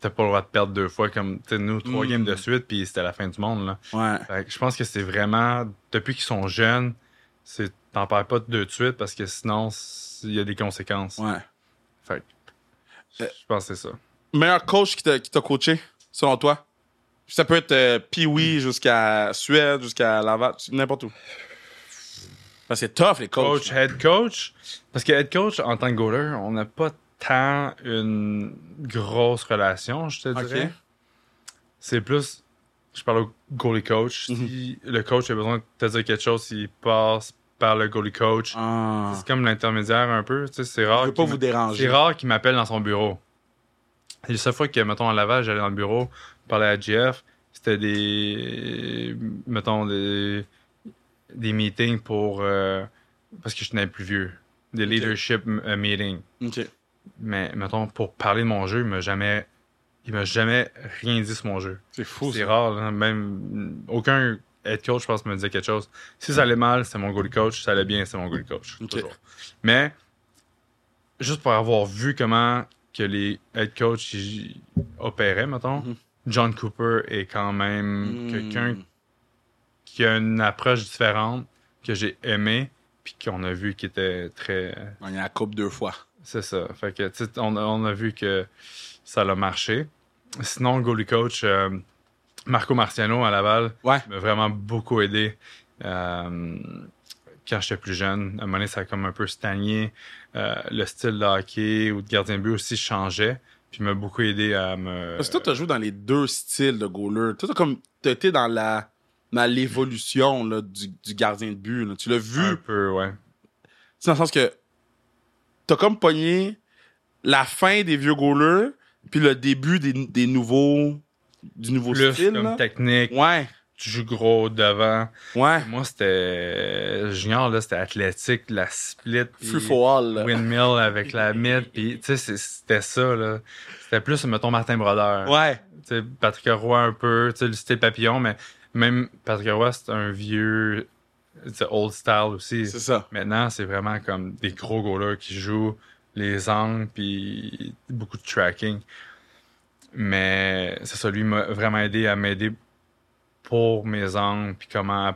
t'as pas le droit de perdre deux fois comme tu sais, nous, trois Mm. games de suite, puis c'était la fin du monde. Là. Ouais. Fait que je pense que c'est vraiment, depuis qu'ils sont jeunes, c'est t'en perds pas deux de suite parce que sinon, il y a des conséquences. Ouais. Fait Euh, je pense que c'est ça. Meilleur coach qui t'a qui t'a coaché, selon toi? Ça peut être euh, Pee-Wee jusqu'à Suède, jusqu'à Laval, n'importe où. Parce que c'est tough, les coachs. Coach, head coach. Parce que head coach, en tant que goaler, on n'a pas tant une grosse relation, je te Ok. dirais. C'est plus, je parle au goalie coach. Si le coach a besoin de te dire quelque chose, il passe par le goalie coach. Ah. C'est comme l'intermédiaire un peu. Tu sais, c'est Je rare. veux pas vous déranger. C'est rare qu'il m'appelle dans son bureau. Et la seule fois que, mettons, à Laval, j'allais dans le bureau, parler à GF, c'était des. Mettons, des. Des meetings pour. euh, parce que je tenais plus vieux. Des leadership euh, meetings. OK. Mais, mettons, pour parler de mon jeu, il m'a jamais. Il m'a jamais rien dit sur mon jeu. C'est fou, C'est rare, même. Aucun head coach, je pense, me disait quelque chose. Si ça allait mal, c'est mon goalie coach. Si ça allait bien, c'est mon goalie coach. Toujours. Mais, juste pour avoir vu comment que les head coachs opéraient, mettons, Mhm. John Cooper est quand même Mm. quelqu'un qui a une approche différente que j'ai aimé, puis qu'on a vu qui était très. On a la coupe deux fois. C'est ça. Fait que, on, a- on a vu que ça a marché. Sinon, goalie coach, euh, Marco Marciano à Laval, Ouais. m'a vraiment beaucoup aidé. euh, quand j'étais plus jeune, à un moment donné, ça a comme un peu stagné. Euh, le style de hockey ou de gardien de but aussi changeait. Puis il m'a beaucoup aidé à me. Parce que toi, t'as joué dans les deux styles de goaler. Toi, t'as comme, t'as été dans la, dans l'évolution, là, du, du gardien de but, là. Tu l'as vu? un peu, ouais. C'est dans le sens que t'as comme pogné la fin des vieux goalers, puis le début des, des nouveaux du nouveau Plus style. comme là. technique, Ouais, tu joues gros devant. ouais. Moi, c'était. Junior, là, c'était athlétique, la split. puis Free. Windmill avec la mid. Puis, tu sais, c'était ça, là. C'était plus, mettons, Martin Brodeur. Ouais. Tu sais, Patrick Roy un peu, tu sais, le style papillon, mais même Patrick Roy, c'est un vieux. C'est old style aussi. C'est ça. Maintenant, c'est vraiment comme des gros goalers qui jouent les angles, puis beaucoup de tracking. Mais c'est ça, lui m'a vraiment aidé à m'aider pour mes angles, puis comment.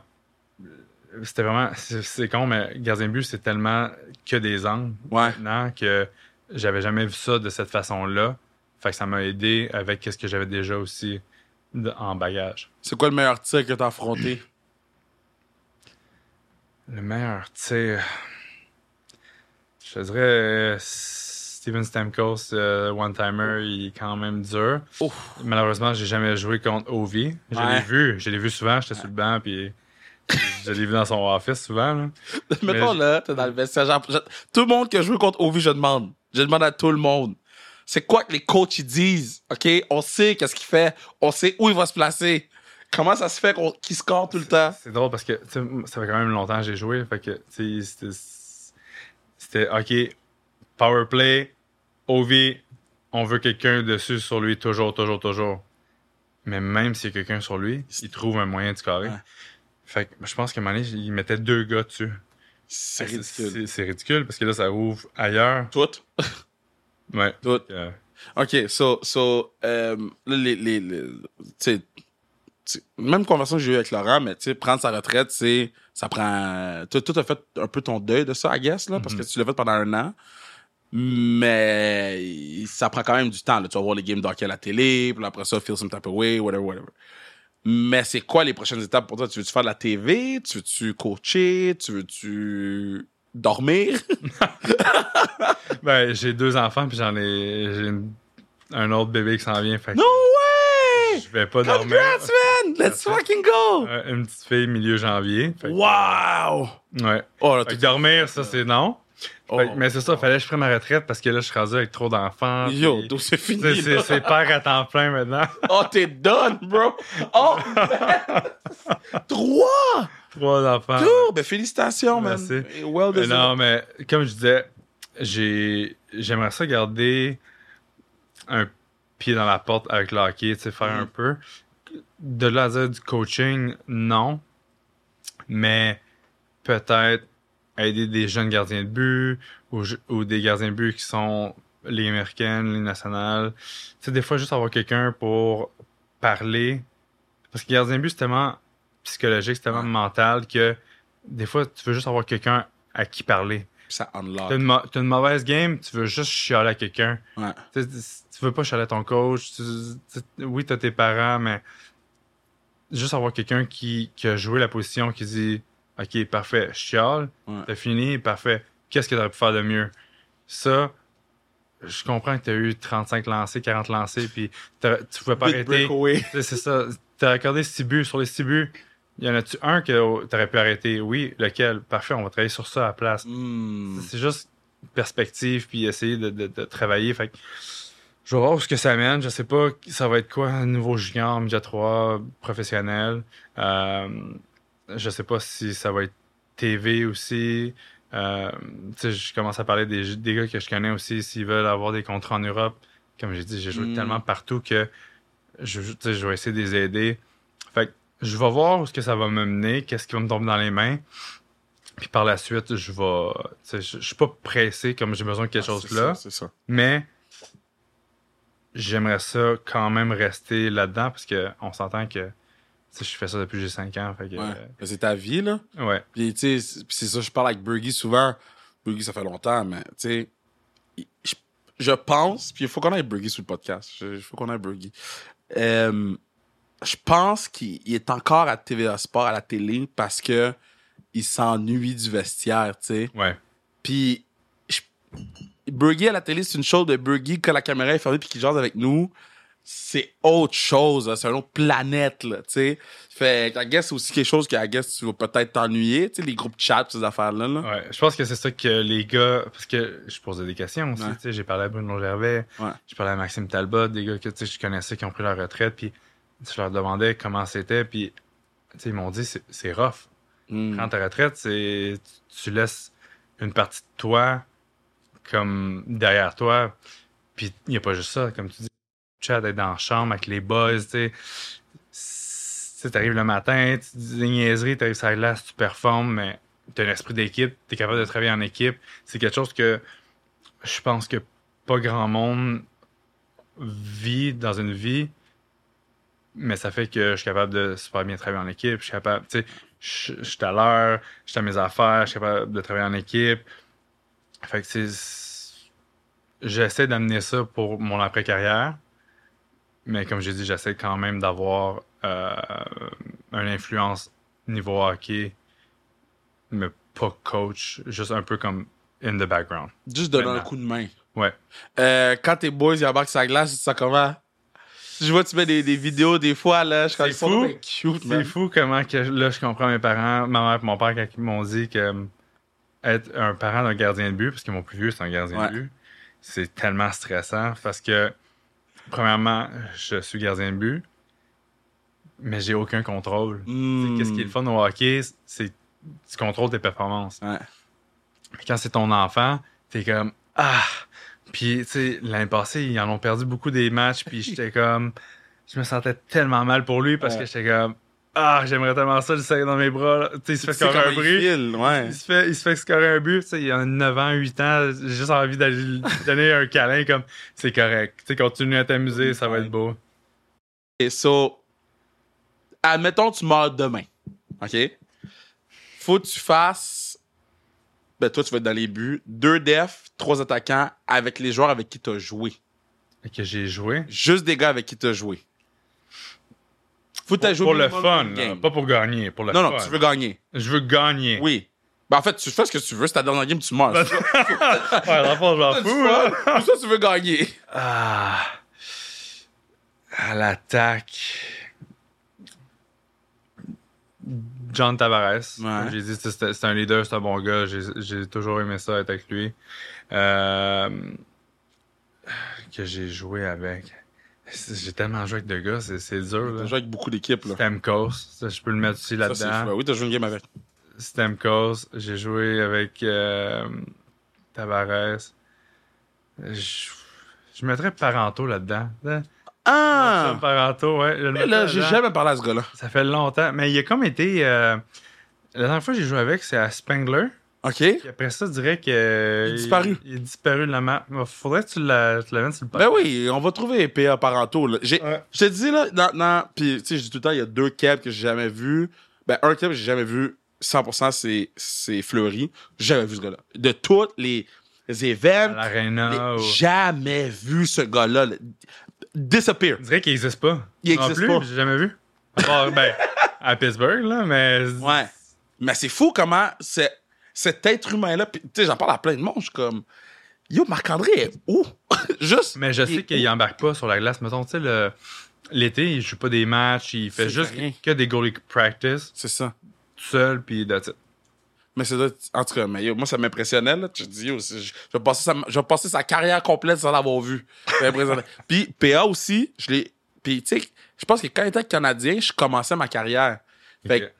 C'était vraiment. C'est con, mais gardien de but, c'est tellement que des angles Ouais. maintenant que j'avais jamais vu ça de cette façon-là. Fait que ça m'a aidé avec ce que j'avais déjà aussi en bagage. C'est quoi le meilleur tir que t'as affronté? Le meilleur tir. Je te dirais Steven Stamkos, euh, one-timer, il est quand même dur. Ouf. Malheureusement, j'ai jamais joué contre Ovi. Je Ouais. l'ai vu, je l'ai vu souvent, j'étais sur le banc, puis je l'ai vu dans son office souvent. là. (laughs) Mettons là, t'es dans le vestiaire. genre, je- tout le monde qui a joué contre Ovi, je demande. Je demande à tout le monde. C'est quoi que les coachs ils disent? OK? On sait qu'est-ce qu'il fait. On sait où il va se placer. Comment ça se fait qu'il score tout le temps? C'est drôle parce que ça fait quand même longtemps que j'ai joué. Fait que c'était OK, power play, Ovi, on veut quelqu'un dessus sur lui toujours, toujours, toujours. Mais même s'il y a quelqu'un sur lui, il trouve un moyen de scorer. Ouais. Fait que je pense qu'à un moment donné, il mettait deux gars dessus. C'est ridicule. C'est ridicule parce que là, ça ouvre ailleurs. Tout? (laughs) Ouais. Tout. Euh, OK, so, so euh, là, les, les, les- tu sais, tu sais, même conversation que j'ai eue avec Laurent, mais tu sais, prendre sa retraite, c'est, ça prend, tu as fait un peu ton deuil de ça, I guess, là, parce que tu l'as fait pendant un an. Mais ça prend quand même du temps. Là. Tu vas voir les games d'hockey à la télé, puis après ça, feel some type of way, whatever, whatever. Mais c'est quoi les prochaines étapes pour toi? Tu veux-tu faire de la TV? Tu veux-tu coacher? Tu veux-tu dormir? (laughs) Ben, j'ai deux enfants, puis j'en ai. J'ai une- un autre bébé qui s'en vient. Fait que no way! je vais pas dormir. Congrats, man! Let's fucking go! Euh, Une petite fille milieu janvier. Que- Wow! Ouais. Oh, là, Fait que dormir, ça, c'est non. Oh. Fait mais c'est ça, fallait que je prenne ma retraite parce que là, je suis rendu avec trop d'enfants. Yo, donc c'est fini. C'est- père à temps plein maintenant. Oh, (laughs) t'es done, bro! Oh, man! Trois! Trois enfants. Cool! Ben, félicitations. Merci. Well Mais non, mais comme je disais, j'ai j'aimerais ça garder un pied dans la porte avec le hockey, tu sais, faire Mhm. un peu. De là à dire du coaching, non. Mais peut-être aider des jeunes gardiens de but ou, des gardiens de but qui sont les américaines, les nationales. Tu sais, des fois, juste avoir quelqu'un pour parler. Parce que gardien de but, c'est tellement psychologique, c'est tellement Ouais. mental que des fois, tu veux juste avoir quelqu'un à qui parler. Ça unlock. T'as une, une mauvaise game, tu veux juste chialer à quelqu'un. Ouais. Tu, sais, tu veux pas chialer à ton coach. tu- tu- oui, t'as tes parents, mais juste avoir quelqu'un qui, qui a joué la position, qui dit Ok, parfait, je chiale, Ouais. t'as fini, parfait. Qu'est-ce que t'aurais pu faire de mieux? Ça, je comprends que t'as eu 35 lancés, 40 lancés, puis tu pouvais pas Big arrêter. (laughs) C'est ça. T'as accordé 6 buts. Sur les 6 buts, y en a-tu un que t'aurais pu arrêter? Oui, lequel? Parfait, on va travailler sur ça à la place. Hmm. C'est juste perspective puis essayer de, de- de travailler. Fait que je vais voir où ce que ça mène. Je sais pas ça va être quoi un nouveau junior, média 3, professionnel. Euh, je sais pas si ça va être TV aussi. Euh, je commence à parler des, des gars que je connais aussi s'ils veulent avoir des contrats en Europe. Comme j'ai dit, j'ai joué Mm. tellement partout que je, je vais essayer de les aider. Fait que je vais voir où ce que ça va me mener, qu'est-ce qui va me tomber dans les mains. Puis par la suite, je vais. Je, je suis pas pressé comme j'ai besoin de quelque Ah, chose là. ça, C'est ça. Mais j'aimerais ça quand même rester là-dedans parce que on s'entend que je fais ça depuis que j'ai 5 ans. Fait que, Ouais. Ben, C'est ta vie, là. euh, ouais. Puis, tu sais, c'est- ça, je parle avec Burgie souvent. Burgie, ça fait longtemps, mais, tu sais, je, je pense, puis il faut qu'on ait Burgie sur le podcast. Je- Il faut qu'on ait Burgie. Euh, je pense qu'il il est encore à TVA Sport, à la télé, parce que il s'ennuie du vestiaire, tu sais. Ouais. Puis, je- Burgie à la télé, c'est une chose de Burgie quand la caméra est fermée puis qu'il jase avec nous. C'est autre chose, là. c'est une autre planète, là, tu sais. Fait que, I guess, c'est aussi quelque chose que, I guess, tu vas peut-être t'ennuyer, tu sais, les groupes chat, ces affaires-là, là. Ouais. Je pense que c'est ça que les gars. Parce que je posais des questions aussi. Ouais. tu sais, J'ai parlé à Bruno Gervais. Ouais. J'ai parlé à Maxime Talbot, des gars que tu sais, je connaissais qui ont pris leur retraite. Puis je leur demandais comment c'était, puis tu sais, ils m'ont dit c'est rough. Mm. Ta retraite, c'est tu laisses une partie de toi comme derrière toi. Puis il n'y a pas juste ça, comme tu dis, chat d'être dans la chambre avec les boys, tu sais. Tu arrives le matin, tu dis des niaiseries, tu arrives sur la glace, tu performes, mais tu as un esprit d'équipe, tu es capable de travailler en équipe. C'est quelque chose que je pense que pas grand monde vit dans une vie, mais ça fait que je suis capable de super bien travailler en équipe. Je suis capable, tu sais, je suis à l'heure, je suis à mes affaires, je suis capable de travailler en équipe. Fait que c'est. J'essaie d'amener ça pour mon après-carrière, mais comme j'ai dit, j'essaie quand même d'avoir euh, une influence niveau hockey, mais pas coach, juste un peu comme in the background. Juste donner un coup de main. Ouais. Euh, quand tes boys ils embarquent la glace, sens comment? Je vois, tu mets des, des vidéos des fois, là. Je C'est ils fou. C'est fou comment que là je comprends mes parents, ma mère et mon père quand ils m'ont dit que euh, être un parent d'un gardien de but, parce que mon plus vieux c'est un gardien Ouais. de but, c'est tellement stressant parce que premièrement, je suis gardien de but, mais j'ai aucun contrôle. Tu sais, Mm. Qu'est-ce qui est le fun au hockey, c'est tu contrôles tes performances. Ouais. Quand c'est ton enfant, t'es comme ah. Puis tu sais l'année passée ils en ont perdu beaucoup des matchs, puis (laughs) j'étais comme je me sentais tellement mal pour lui parce Ouais. que j'étais comme ah j'aimerais tellement ça le serrer dans mes bras. là. Tu sais il se fait scorer un bruit. ouais. Il se, fait, il se fait scorer un but, tu sais, il a 9 ans, 8 ans, j'ai juste envie d'aller lui (laughs) donner un câlin comme c'est correct. Tu sais, continue à t'amuser, ça va être beau. Et so, admettons, tu meurs demain. OK? Faut que tu fasses. Ben, toi, tu vas être dans les buts. Deux defs, trois attaquants avec les joueurs avec qui tu as joué. Et que j'ai joué. Juste des gars avec qui tu as joué. Faut Pour, joué pour le fun, là, pas pour gagner, pour le Non, fun. non, tu veux gagner. Je veux gagner. Oui. Ben, en fait, tu fais ce que tu veux. C'est ta dernière game, tu meurs. (laughs) Ouais, fond, je m'en fous. Pour ça, tu veux gagner. Ah. À l'attaque. John Tavares. Ouais. J'ai dit, c'est un leader, c'est un bon gars. J'ai j'ai toujours aimé ça, être avec lui. Euh, que j'ai joué avec. J'ai tellement joué avec de gars, c'est dur. Là. joué avec beaucoup d'équipes, là. Stamkos, ça, je peux le mettre aussi là-dedans. Oui, t'as joué une game avec. Stamkos, j'ai joué avec euh, Tavares. Je, je mettrais Parento là-dedans. Hein? Ah! Parento, ouais. je Mais là, j'ai jamais parlé à ce gars-là. Ça fait longtemps. Mais il a comme été. euh, la dernière fois que j'ai joué avec, c'est à Spangler. OK? Puis après ça, je dirais que. Il est disparu. Il, est disparu de la map. Il faudrait que tu la- tu l'amènes sur le Ben oui, on va trouver PA parentaux. là. J'ai- Ouais. Je te dis, là, dans, dans- puis tu sais, je dis tout le temps, il y a deux caps que j'ai jamais vus. Ben, un cap que j'ai jamais vu 100%, c'est, c'est Fleury. J'ai jamais vu ce gars-là. De tous les, les À events, l'Arena. ou- jamais vu ce gars-là. là. Disappear. Je dirais qu'il n'existe pas. Il Non existe plus, pas. J'ai jamais vu. À part, ben, à Pittsburgh, là, mais. Ouais. Mais c'est fou comment c'est, cet être humain-là, puis, tu sais, j'en parle à plein de monde, je suis comme, yo, Marc-André est où? (laughs) Juste. Mais je sais qu'il embarque pas sur la glace. Mettons, tu sais, le- l'été, il joue pas des matchs, il fait juste rien. que des goalie practice, C'est ça. tout seul, puis that's it. Mais c'est en tout cas, mais yo, moi, ça m'impressionnait, là. Tu te dis, yo, je, je vais passer sa, je vais passer sa carrière complète sans l'avoir vu. (laughs) Puis, PA aussi, je l'ai. Puis, tu sais, je pense que quand j'étais Canadien, je commençais ma carrière. Fait.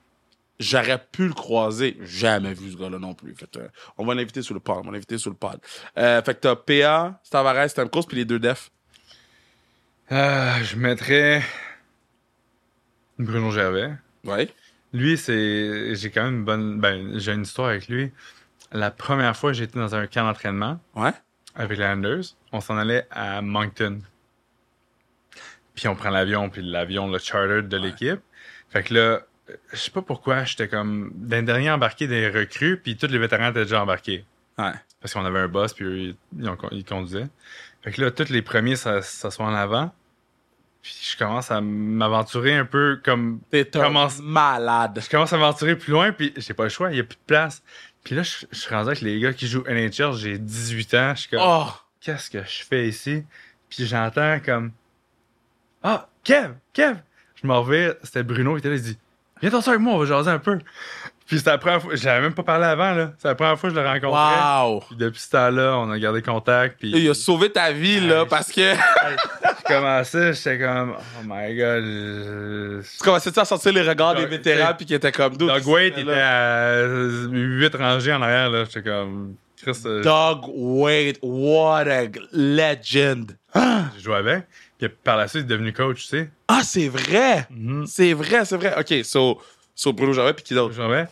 J'aurais pu le croiser. Jamais vu ce gars-là non plus. Fait euh, on va l'inviter sur le pod. On va l'inviter sur le pod. Euh, fait que t'as PA, Tavares, Stamkos, puis les deux defs. Euh, je mettrais Bruno Gervais. Ouais. Lui, c'est. J'ai quand même une bonne. Ben, j'ai une histoire avec lui. La première fois j'étais dans un camp d'entraînement Ouais. avec les Landers, on s'en allait à Moncton. Puis on prend l'avion, puis l'avion, le charter de l'équipe. Fait que là, je sais pas pourquoi, j'étais comme d'un dernier embarqué des recrues, puis tous les vétérans étaient déjà embarqués. Ouais. Parce qu'on avait un boss, puis eux, ils, ils ont- ils conduisaient. Fait que là, tous les premiers ça- s'assoient en avant. Puis je commence à m'aventurer un peu comme. T'es Commence- malade. Je commence à m'aventurer plus loin, puis j'ai pas le choix, il y a plus de place. Puis là, je, je suis rendu avec les gars qui jouent NHL, j'ai 18 ans, je suis comme, Oh! qu'est-ce que je fais ici? Puis j'entends comme, ah, Kev, Kev! Je m'en reviens, c'était Bruno qui était là, il dit, viens t'en avec moi, on va jaser un peu. Puis c'était la première fois, j'avais même pas parlé avant, là. C'est la première fois que je le rencontrais. Wow! Puis depuis ce temps-là, on a gardé contact, puis... Il a sauvé ta vie, là, parce que. recommençait, j'étais comme, oh my god. je- Tu commençais à sortir les regards des vétérans puis qui étaient comme d'autres. Dog Wait était à 8 rangées en arrière, là. J'étais comme, Chris, euh, Dog Wait, what a legend. J'ai joué avec. Par la suite, il est devenu coach, tu sais. Ah, c'est vrai. Mhm. C'est vrai, c'est vrai. OK, so, so Bruno Gervais puis qui d'autre? J'avais.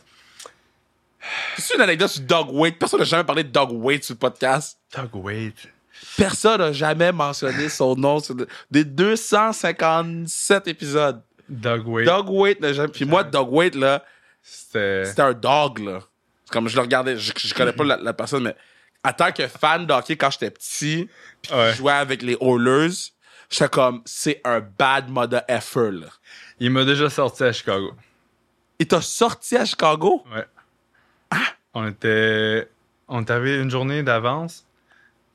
C'est une anecdote sur Dog Wait. Personne n'a jamais parlé de Dog Wait sur le podcast. Dog Wait. Personne n'a jamais mentionné son nom sur le- des 257 épisodes. Dog Wait. Dog Wait n'a jamais. Puis moi, Dog Wait, là, C'était. un dog, là. Comme je le regardais, je, je connais pas la, la personne, mais en tant que fan de hockey, quand j'étais petit, puis Ouais. je jouais avec les Oilers, j'étais comme, c'est un bad mother effer, là. Il m'a déjà sorti à Chicago. Il t'a sorti à Chicago? Ouais. On était. On arrivé une journée d'avance.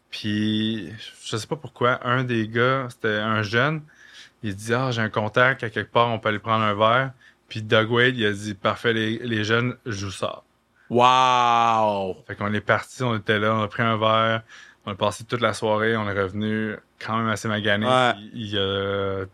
Puis, je sais pas pourquoi, un des gars, c'était un jeune, il dit Ah, j'ai un contact à quelque part, on peut aller prendre un verre. Puis Doug Wade, il a dit Parfait, les, les jeunes, je vous sors. Wow! Fait qu'on est parti, on était là, on a pris un verre, on a passé toute la soirée, on est revenu quand même assez magané. Ouais. Il a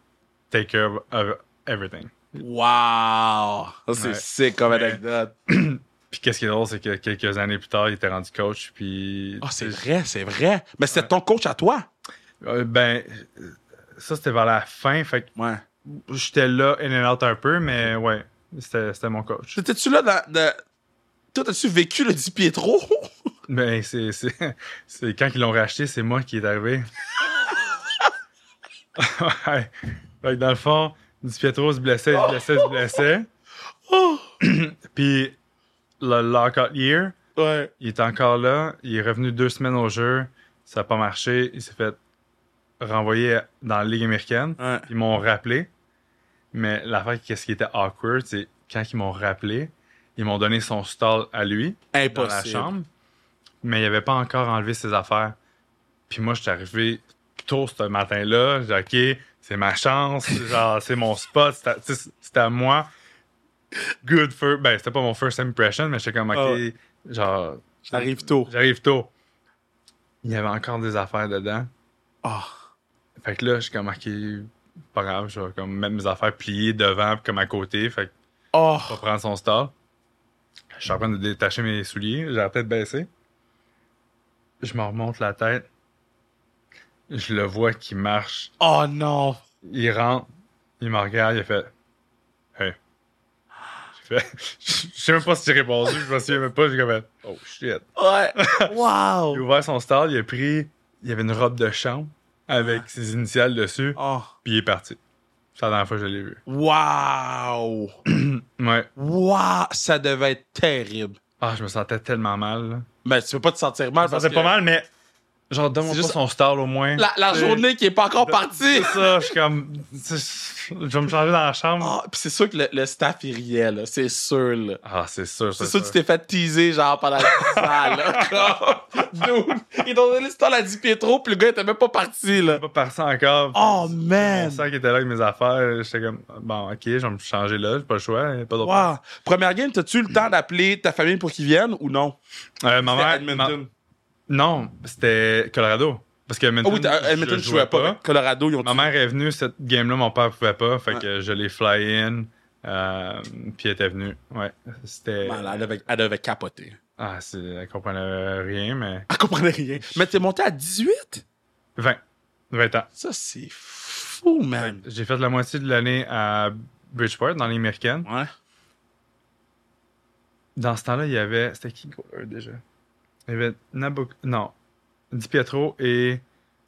take care of everything. Wow! C'est Ouais. sick comme anecdote. (clears throat) Puis qu'est-ce qui est drôle, c'est que quelques années plus tard, il était rendu coach. Puis. Ah, c'est vrai, c'est vrai. Mais c'était ton coach à toi? Euh, ben, ça, c'était vers la fin. Fait que Ouais. j'étais là, in and out un peu, mais ouais, c'était mon coach. T'étais-tu là dans. De... Toi, t'as-tu vécu le Di Pietro? (laughs) Ben, c'est c'est- c'est quand ils l'ont racheté, c'est moi qui est arrivé. (laughs) ouais. Fait que dans le fond, Di Pietro se blessait, se blessait, se blessait. Oh! (clears throat) Puis le lockout year, Ouais. il est encore là. Il est revenu deux semaines au jeu. Ça n'a pas marché. Il s'est fait renvoyer dans la Ligue américaine. Ouais. Ils m'ont rappelé. Mais l'affaire, qu'est-ce qui était awkward, c'est quand ils m'ont rappelé, ils m'ont donné son stall à lui dans la Impossible. chambre. Mais il avait pas encore enlevé ses affaires. Puis moi, je suis arrivé tôt ce matin-là. J'ai dit, OK, c'est ma chance. (laughs) genre, c'est mon spot. C'était à moi. Good first. Ben, c'était pas mon first impression, mais j'étais comme, OK, Ah genre, J'arrive tôt. j'arrive tôt. Il y avait encore des affaires dedans. Ah. Fait que là, je suis comme, OK, pas grave, je vais comme mettre mes affaires pliées devant comme à côté. Fait que Oh. pas prendre son stall. Je suis en train de détacher mes souliers. J'ai la tête baissée. Je me remonte la tête. Je le vois qui marche. Oh non. Il rentre. Il me regarde. Il a fait Hey. J'ai fait. (laughs) Je sais même pas si j'ai répondu. Je me souviens même pas. J'ai comme fait Oh shit. Ouais. (laughs) Il a wow. ouvert son stall. Il a pris. Il y avait une robe de chambre avec ses initiales dessus. Oh. Puis il est parti. C'est la dernière fois que je l'ai vu. Wow. (clears throat) Ouais. Wow. Ça devait être terrible. Ah, je me sentais tellement mal. là. Mais tu peux pas te sentir mal Ça parce que pas mal, mais genre, donne-moi C'est juste- son stall au moins. La, la C'est- journée qui est pas encore partie. C'est ça, je suis comme. Je vais me changer dans la chambre. Ah, puis c'est sûr que le, le staff il riait là, c'est sûr là. Ah, c'est sûr, C'est sûr que tu t'es fait teaser genre pendant le festival là. (laughs) Dude, ils t'ont donné le style à Di Pietro puis le gars était même pas parti là. pas parti encore. Oh man. sac était là avec mes affaires. J'étais comme, bon, ok, je vais me changer là, j'ai pas le choix, pas d'autre. Wow. Première game, t'as-tu eu le temps d'appeler ta famille pour qu'ils viennent ou non? Euh, ma mère. Non, c'était Colorado. Parce que Ah Edmonton, oui, t'as- Edmonton, je jouais pas. Colorado, ils ont Ma mère est venue, cette game-là, mon père pouvait pas. Fait Ouais. que je l'ai fly in. Euh, puis elle était venue. Ouais. C'était. Man, elle, devait, elle devait capoter. Ah, c'est, elle comprenait rien, mais. Elle comprenait rien. Mais t'es monté à 18? 20. 20 ans. Ça, c'est fou, man. J'ai fait la moitié de l'année à Bridgeport, dans l'américaine. Ouais. Dans ce temps-là, il y avait. C'était qui déjà? Il y avait Nabok. Non. Di Pietro et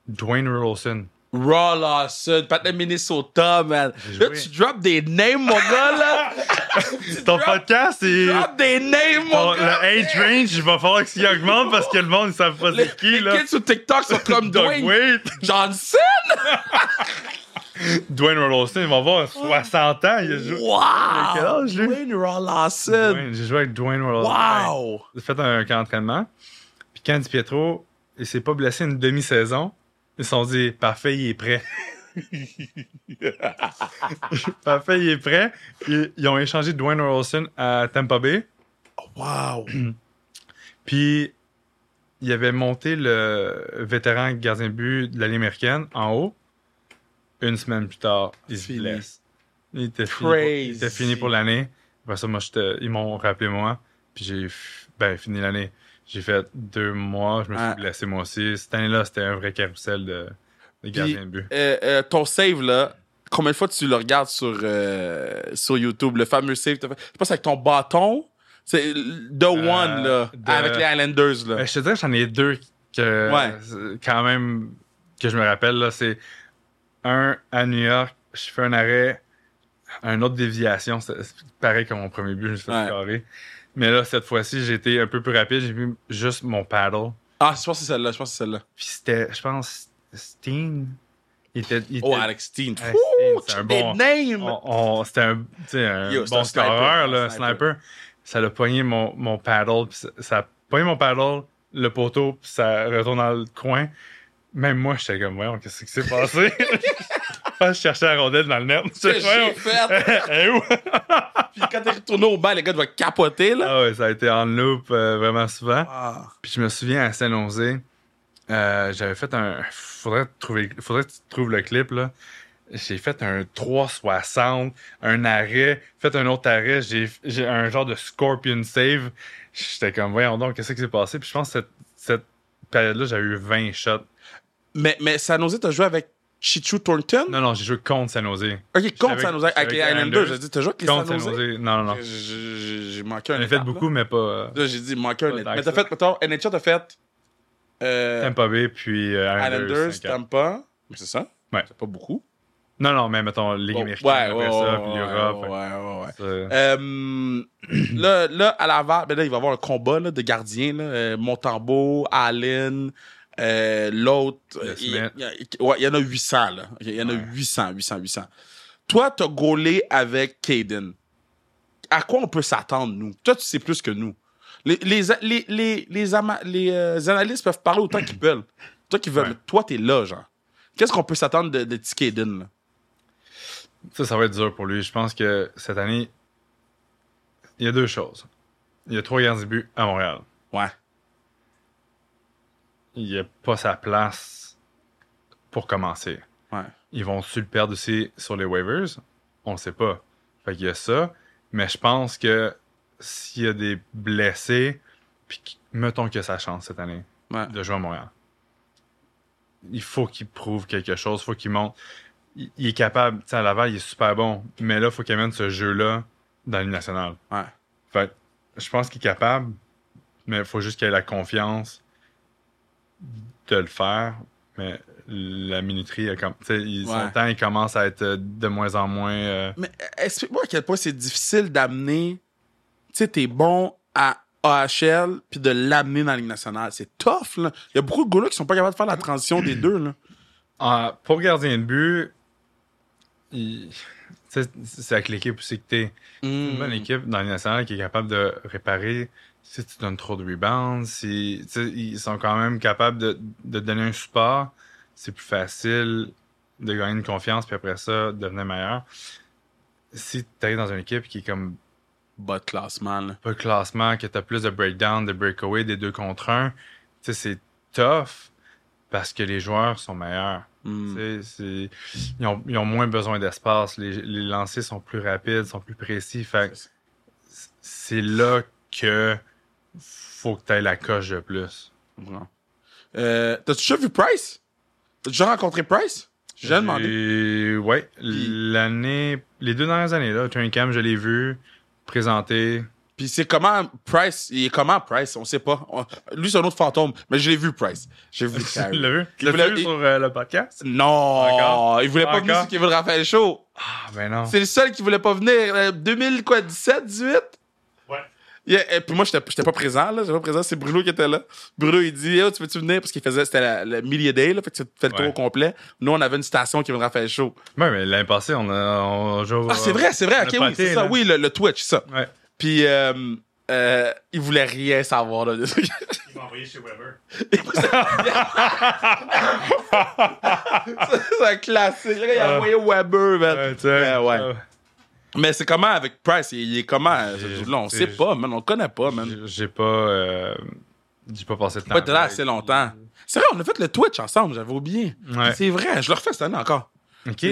Dwayne Rolson. Raw Lawson, Pat de Minnesota, man. Là, tu drops des names, mon gars, là. (laughs) Ton drop- podcast, c'est. Drop des names, Ton- mon le gars. age range, il va falloir qu'il augmente parce que le monde ne savent pas Les, c'est qui, les là. kids sur TikTok sont comme Doug Dwayne Wade. Johnson. (laughs) (laughs) Dwayne il va avoir 60 ans. Il a joué. Wow. quel âge, lui? Dwayne. Dwayne, J'ai joué avec Dwayne Rolson. Wow. J'ai fait un camp d'entraînement. Puis quand Di Pietro, il s'est pas blessé une demi-saison, ils se sont dit, parfait, il est prêt. (laughs) parfait, il est prêt. Ils, ils ont échangé Dwayne Rolson à Tampa Bay. Wow. (clears throat) Puis, il avait monté le vétéran gardien de but de l'année américaine en haut. Une semaine plus tard, il se blesse. Il était fini, pour, il était fini pour l'année. Après ça, moi, ils m'ont rappelé moi. Puis j'ai ben, fini l'année. J'ai fait deux mois, je me suis Ouais. blessé moi aussi. Cette année-là, c'était un vrai carrousel de, de gardien de but. Euh, euh, ton save, là, combien de fois tu le regardes sur, euh, sur YouTube? Le fameux save, que t'as fait? je pense avec ton bâton. C'est The One, là, de- avec les Islanders, là. Euh, je te dirais que j'en ai deux que, Ouais. quand même, que je me rappelle. là. C'est un à New York, je fais un arrêt, un autre déviation. C'est pareil comme mon premier but, je me suis fait Ouais. carrer. Mais là, cette fois-ci, j'ai été un peu plus rapide. J'ai mis juste mon paddle. Ah, je pense que c'est celle-là, je pense que c'est celle-là. Puis c'était, je pense, Steen. Il était. il Oh, Alex Steen. Alex Steen, c'est un bon- on- on- c'était un, un Yo, bon un sniper, scoreur, là, un sniper. sniper. Ça l'a pogné mon, mon paddle, puis ça, ça a pogné mon paddle, le poteau, puis ça retourne dans le coin. Même moi, j'étais comme, voyons, qu'est-ce qui s'est passé? (laughs) Je cherchais la rondelle dans le net. j'ai fait? (laughs) est où? (laughs) Puis quand t'es retourné au banc, les gars doivent capoter, là. ah ouais, ça a été en loop euh, vraiment souvent. Ah. Puis je me souviens à Jose, euh, j'avais fait un. Faudrait, trouver, faudrait que tu trouves le clip, là. J'ai fait un 360, un arrêt, fait un autre arrêt, j'ai un genre de scorpion save. J'étais comme, voyons donc, qu'est-ce qui s'est passé? Puis je pense que cette, cette période-là, j'ai eu 20 shots. Mais, mais San Jose, t'as joué avec Chichu Thornton? Non, non, j'ai joué contre San Jose. Ok, contre Avec- San Jose, avec avec les Islanders. J'ai dit, t'as joué avec les Contre San Jose? Non, non, non. J'ai- manqué un J'en ai fait beaucoup, mais pas. euh, Là, j'ai dit, manqué un Mais t'as fait, mettons, NHL, t'as fait euh, Tampa Bay, puis euh, Islanders. Islanders, 5-4. Tampa. Mais c'est ça? Ouais. C'est pas beaucoup. Non, non, mais mettons, Ligue américaine, après ça, puis ouais, l'Europe. ouais, ouais, ouais. Euh, (clears throat) là, là, à Laval, ben là, il va y avoir un combat là, de gardiens. Là, Montembeau, Allen, euh, l'autre. Il y, ouais, en a 800. Là. Il y en a Ouais. 800, 800, 800. Toi, t'as gaulé avec Caden. À quoi on peut s'attendre, nous? Toi, tu sais plus que nous. Les, les, les, les, les, ama- les, euh, analystes peuvent parler autant qu'ils veulent. Toi qui veux, Ouais. toi, t'es là, genre. Qu'est-ce qu'on peut s'attendre de, de Caden, là? Ça, ça va être dur pour lui. Je pense que cette année, il y a deux choses. Il y a trois gardiens de but à Montréal. Ouais. Il n'y a pas sa place pour commencer. Ouais. Ils vont-tu le perdre aussi sur les waivers? On ne sait pas. Fait qu'il y a ça. Mais je pense que s'il y a des blessés, puis mettons qu'il a sa chance cette année Ouais. de jouer à Montréal. Il faut qu'il prouve quelque chose, il faut qu'il montre. Il, il est capable, tu sais, à Laval, il est super bon, mais là, il faut qu'il amène ce jeu-là dans l'Union nationale. Ouais. Fait je pense qu'il est capable, mais il faut juste qu'il ait la confiance de le faire. Mais la minuterie, elle com- tu sais, il- son temps, il commence à être euh, de moins en moins. euh, Mais explique-moi à quel point c'est difficile d'amener. Tu sais, t'es bon à AHL puis de l'amener dans la Ligue nationale. C'est tough, là. Il y a beaucoup de gars qui sont pas capables de faire la transition des deux, là. (clears throat) Ah, pour gardien de but, il- c'est avec l'équipe aussi que t'es. Une bonne équipe dans les nationales qui est capable de réparer si tu donnes trop de rebounds. Si, ils sont quand même capables de, de donner un support. C'est plus facile de gagner une confiance, puis après ça, de devenir meilleur. Si tu arrives dans une équipe qui est comme Bas de classement, là. pas de classement, que tu as plus de breakdown, de breakaway, des deux contre un, tu sais, c'est tough parce que les joueurs sont meilleurs. Mm. C'est- Ils, ont, ils ont moins besoin d'espace. Les, les lancers sont plus rapides, sont plus précis. Fait que c'est là que faut que tu aies la coche de plus. Euh, T'as-tu déjà vu Price? T'as déjà rencontré Price? J'ai déjà demandé. Ouais, l'année, les deux dernières années, là, Training Camp, je l'ai vu présenté. Puis c'est comment Price? Il est comment Price? On sait pas. On- Lui, c'est un autre fantôme. Mais je l'ai vu, Price. J'ai vu (laughs) Tu l'as vu? Tu l'as vu il- sur euh, le podcast? Non! Encore? Il voulait pas venir Encore? sur Kevin Raphaël Show. Ah, ben non. C'est le seul qui voulait pas venir. Euh, 2017, 18? Yeah, et puis moi, j'étais j'étais pas présent, là. J'étais pas présent. C'est Bruno qui était là. Bruno, il dit, tu veux-tu venir? Parce qu'il faisait, c'était la- le Media Day, là. Fait que tu fais le tour Ouais. au complet. Nous, on avait une station qui viendrait faire show. Ouais, mais l'année passée, on a. On joue, Ah, c'est vrai, c'est vrai. Ok, oui, pâté, c'est ça. là. Oui, le, le Twitch, ça. Ouais. Puis, euh, euh, il voulait rien savoir, là. Il m'a envoyé chez Weber. (laughs) c'est un classique. Il a Ah. envoyé Weber, man. Ouais, tu sais. Ouais, ouais. euh, Mais c'est comment avec Price? Il, est comment, ce dude-là? On sait pas, man. On le connaît pas, man. J'ai- pas. euh, J'ai pas passé de temps. Pas été là assez longtemps. C'est vrai, on a fait le Twitch ensemble, j'avais oublié. Ouais. C'est vrai, je le refais cette année encore.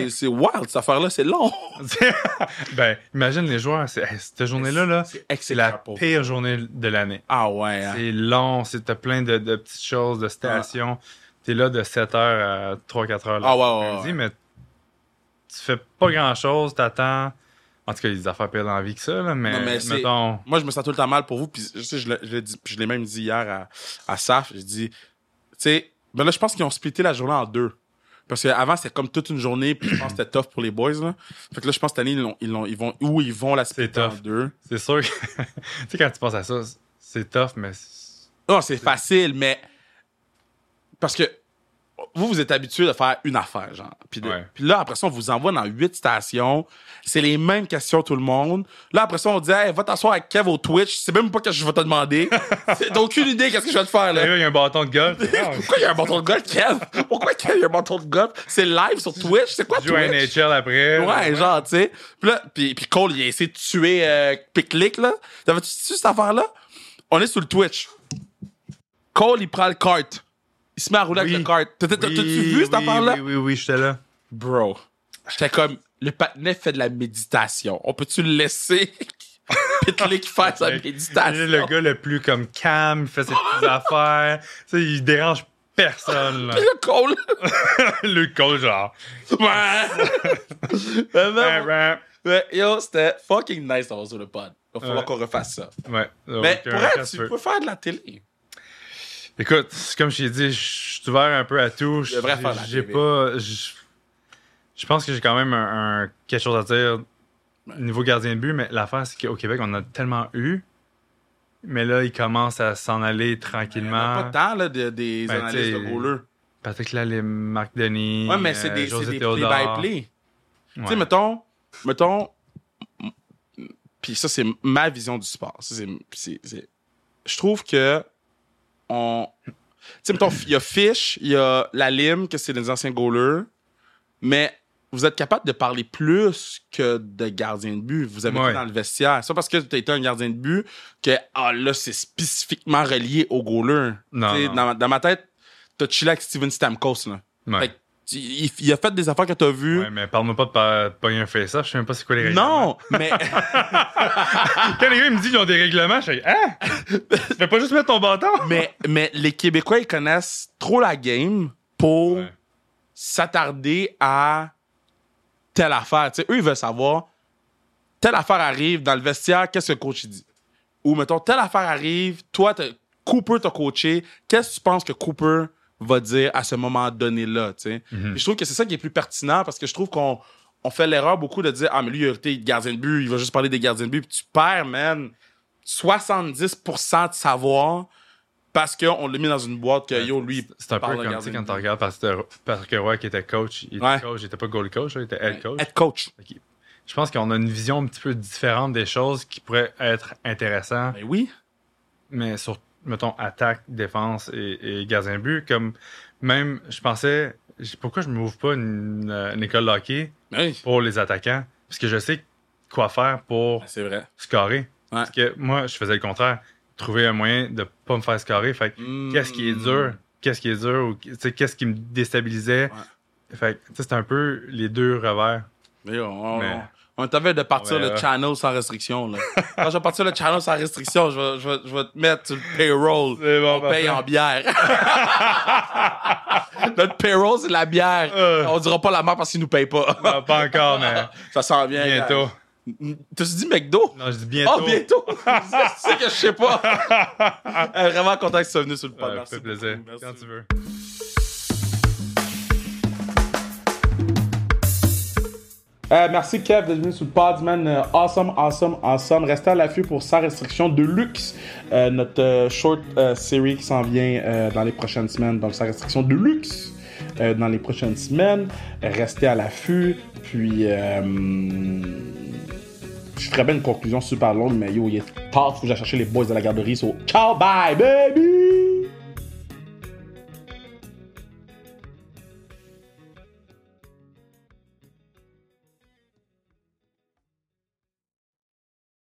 C'est wild, cette affaire-là, c'est long. (laughs) ben, imagine les joueurs. cette journée-là, là, C'est la pire journée de l'année. Ah ouais, hein. C'est long, c'est t'as plein de, de petites choses, de stations. T'es là de 7h à 3-4 heures Ah ouais, ouais, ouais. mais tu fais pas grand-chose, t'attends. En tout cas, il y a des affaires pires dans la vie que ça, là, mais, Non, mais mettons... Moi, je me sens tout le temps mal pour vous. Puis, je sais, je l'ai- je l'ai je même dit hier à, à Saf. J'ai dit, tu sais, ben là, je pense qu'ils ont splitté la journée en deux. Parce qu'avant, c'était comme toute une journée, puis je pense que c'était tough pour les boys, là. Fait que là, je pense que cette année, ils, l'ont- ils, ils vont, où ils vont la splitter en deux. C'est sûr que... (laughs) tu sais, quand tu penses à ça, c'est tough, mais... Non, c'est facile, mais. Parce que vous, vous êtes habitué de faire une affaire, genre. Puis, de- Ouais. puis là, après ça, on vous envoie dans huit stations. C'est les mêmes questions, tout le monde. Là, après ça, on dit, hey, va t'asseoir avec Kev au Twitch. C'est même pas que je vais te demander. (laughs) T'as aucune idée qu'est-ce que je vais te faire, Là, il y a un bâton de golf. (laughs) Pourquoi il y a un bâton de golf, Kev? Pourquoi Kev, il y a un bâton de golf? C'est live sur Twitch? C'est quoi à Twitch? NHL après. Ouais, genre, tu sais. Puis là, puis, puis Cole, il a essayé de tuer euh, Piclic, là. T'avais-tu su cette affaire-là? On est sur le Twitch. Cole, il prend le kart. Il se met à rouler Oui. avec le kart. Oui, T'as-tu vu cette oui, affaire-là? Oui, oui, oui, j'étais là. Bro. J'étais comme, le patinet fait de la méditation. On peut-tu le laisser? (laughs) Piclic faire sa Il est méditation. le gars le plus comme calme, il fait ses petites affaires. Tu sais, il dérange personne, là. Puis le Cole. (laughs) le coach, genre. ouais. (laughs) Mais non. Ouais, Ouais, yo, c'était fucking nice d'avoir sur le pod. Il va falloir Ouais. qu'on refasse ça. ouais. Mais pour euh, quand tu peux faire de la télé. Écoute, comme je t'ai dit, je suis ouvert un peu à tout. J'ai- pas. Je pense que j'ai quand même un, un- quelque chose à dire niveau gardien de but, mais l'affaire, c'est qu'au Québec, on en a tellement eu. Mais là, il commence à s'en aller Il n'y a tranquillement. pas de temps là, de- des Ben, analystes de goalers. Patrick Marc Denis. Ouais, mais c'est euh, des, c'est José des Théodore. play-by-play. Tu sais, mettons, mettons, puis ça, c'est ma vision du sport. Je trouve que on. Tu sais, mettons, il y a Fish, il y a la Lime, que c'est des anciens goalers, mais vous êtes capable de parler plus que de gardien de but. Vous avez Ouais. été dans le vestiaire. C'est pas parce que tu as été un gardien de but que, ah là, c'est spécifiquement relié au goaler. Non, non. Dans, ma- dans ma tête, t'as chillé avec Steven Stamkos, là. Ouais. Fait que, il, il a fait des affaires que t'as vues. Ouais, mais parle-moi pas de pogner un face-off, je sais même pas c'est quoi les règlements. Non, (laughs) mais Quand les gars ils me disent qu'ils ont des règlements, je fais Hein? Tu fais pas juste mettre ton bâton? (laughs) mais, mais les Québécois, ils connaissent trop la game pour Ouais. s'attarder à telle affaire. Tu sais, eux, ils veulent savoir, telle affaire arrive dans le vestiaire, qu'est-ce que le coach dit? Ou, mettons, telle affaire arrive, toi, Cooper t'a coaché, qu'est-ce que tu penses que Cooper va dire à ce moment donné-là, tu sais? Mhm. Je trouve que c'est ça qui est plus pertinent parce que je trouve qu'on on fait l'erreur beaucoup de dire Ah, mais lui, il a été gardien de but, il va juste parler des gardiens de but. Puis tu perds, man, 70% de savoir parce qu'on l'a mis dans une boîte que yo, lui. C'est un peu comme quand tu regardes Patrick Patrick Roy qui était coach, il était Ouais. coach, il était pas goal coach, il était head coach. Head coach. Je pense qu'on a une vision un petit peu différente des choses qui pourraient être intéressantes, Ben oui. mais sur, mettons, attaque, défense et, et gardien de but, comme même, je pensais, pourquoi je m'ouvre pas une, euh, une école de hockey oui. pour les attaquants? Parce que je sais quoi faire pour Ben, vrai. scorer. Parce que moi, je faisais le contraire. Trouver un moyen de pas me faire scorer. Fait Hmm. qu'est-ce qui est dur? Qu'est-ce qui est dur? Ou qu'est-ce qui me déstabilisait? Fait que, c'est un peu les deux revers. Mais on, Mais- on, t'avait de partir le channel sans restriction. Là. Quand je vais partir le channel sans restriction, je vais, je vais, je vais te mettre sur le payroll. C'est bon, on paye en bière. (laughs) Notre payroll, c'est la bière. Euh. On dira pas la marque parce qu'ils nous payent pas. Non, pas encore, mais Ça s'en vient. bientôt. T'as-tu dit McDo? Non, je dis bientôt. Oh, bientôt! (laughs) sais que je sais pas. (laughs) Euh, Vraiment content que tu sois venu sur le pod. Ouais, Merci fait plaisir. beaucoup. Merci. Quand tu veux. Euh, merci Kev d'être venu sur le pod, man. Euh, awesome, awesome, awesome. Restez à l'affût pour Sans Restriction de luxe, euh, notre short série qui s'en vient dans les prochaines semaines. Donc, Sans Restriction de luxe dans les prochaines semaines. Restez à l'affût. Puis, euh, je ferais bien une conclusion super longue, mais yo, il est tard. Faut que j'aille chercher les boys de la garderie. So, ciao, bye, baby!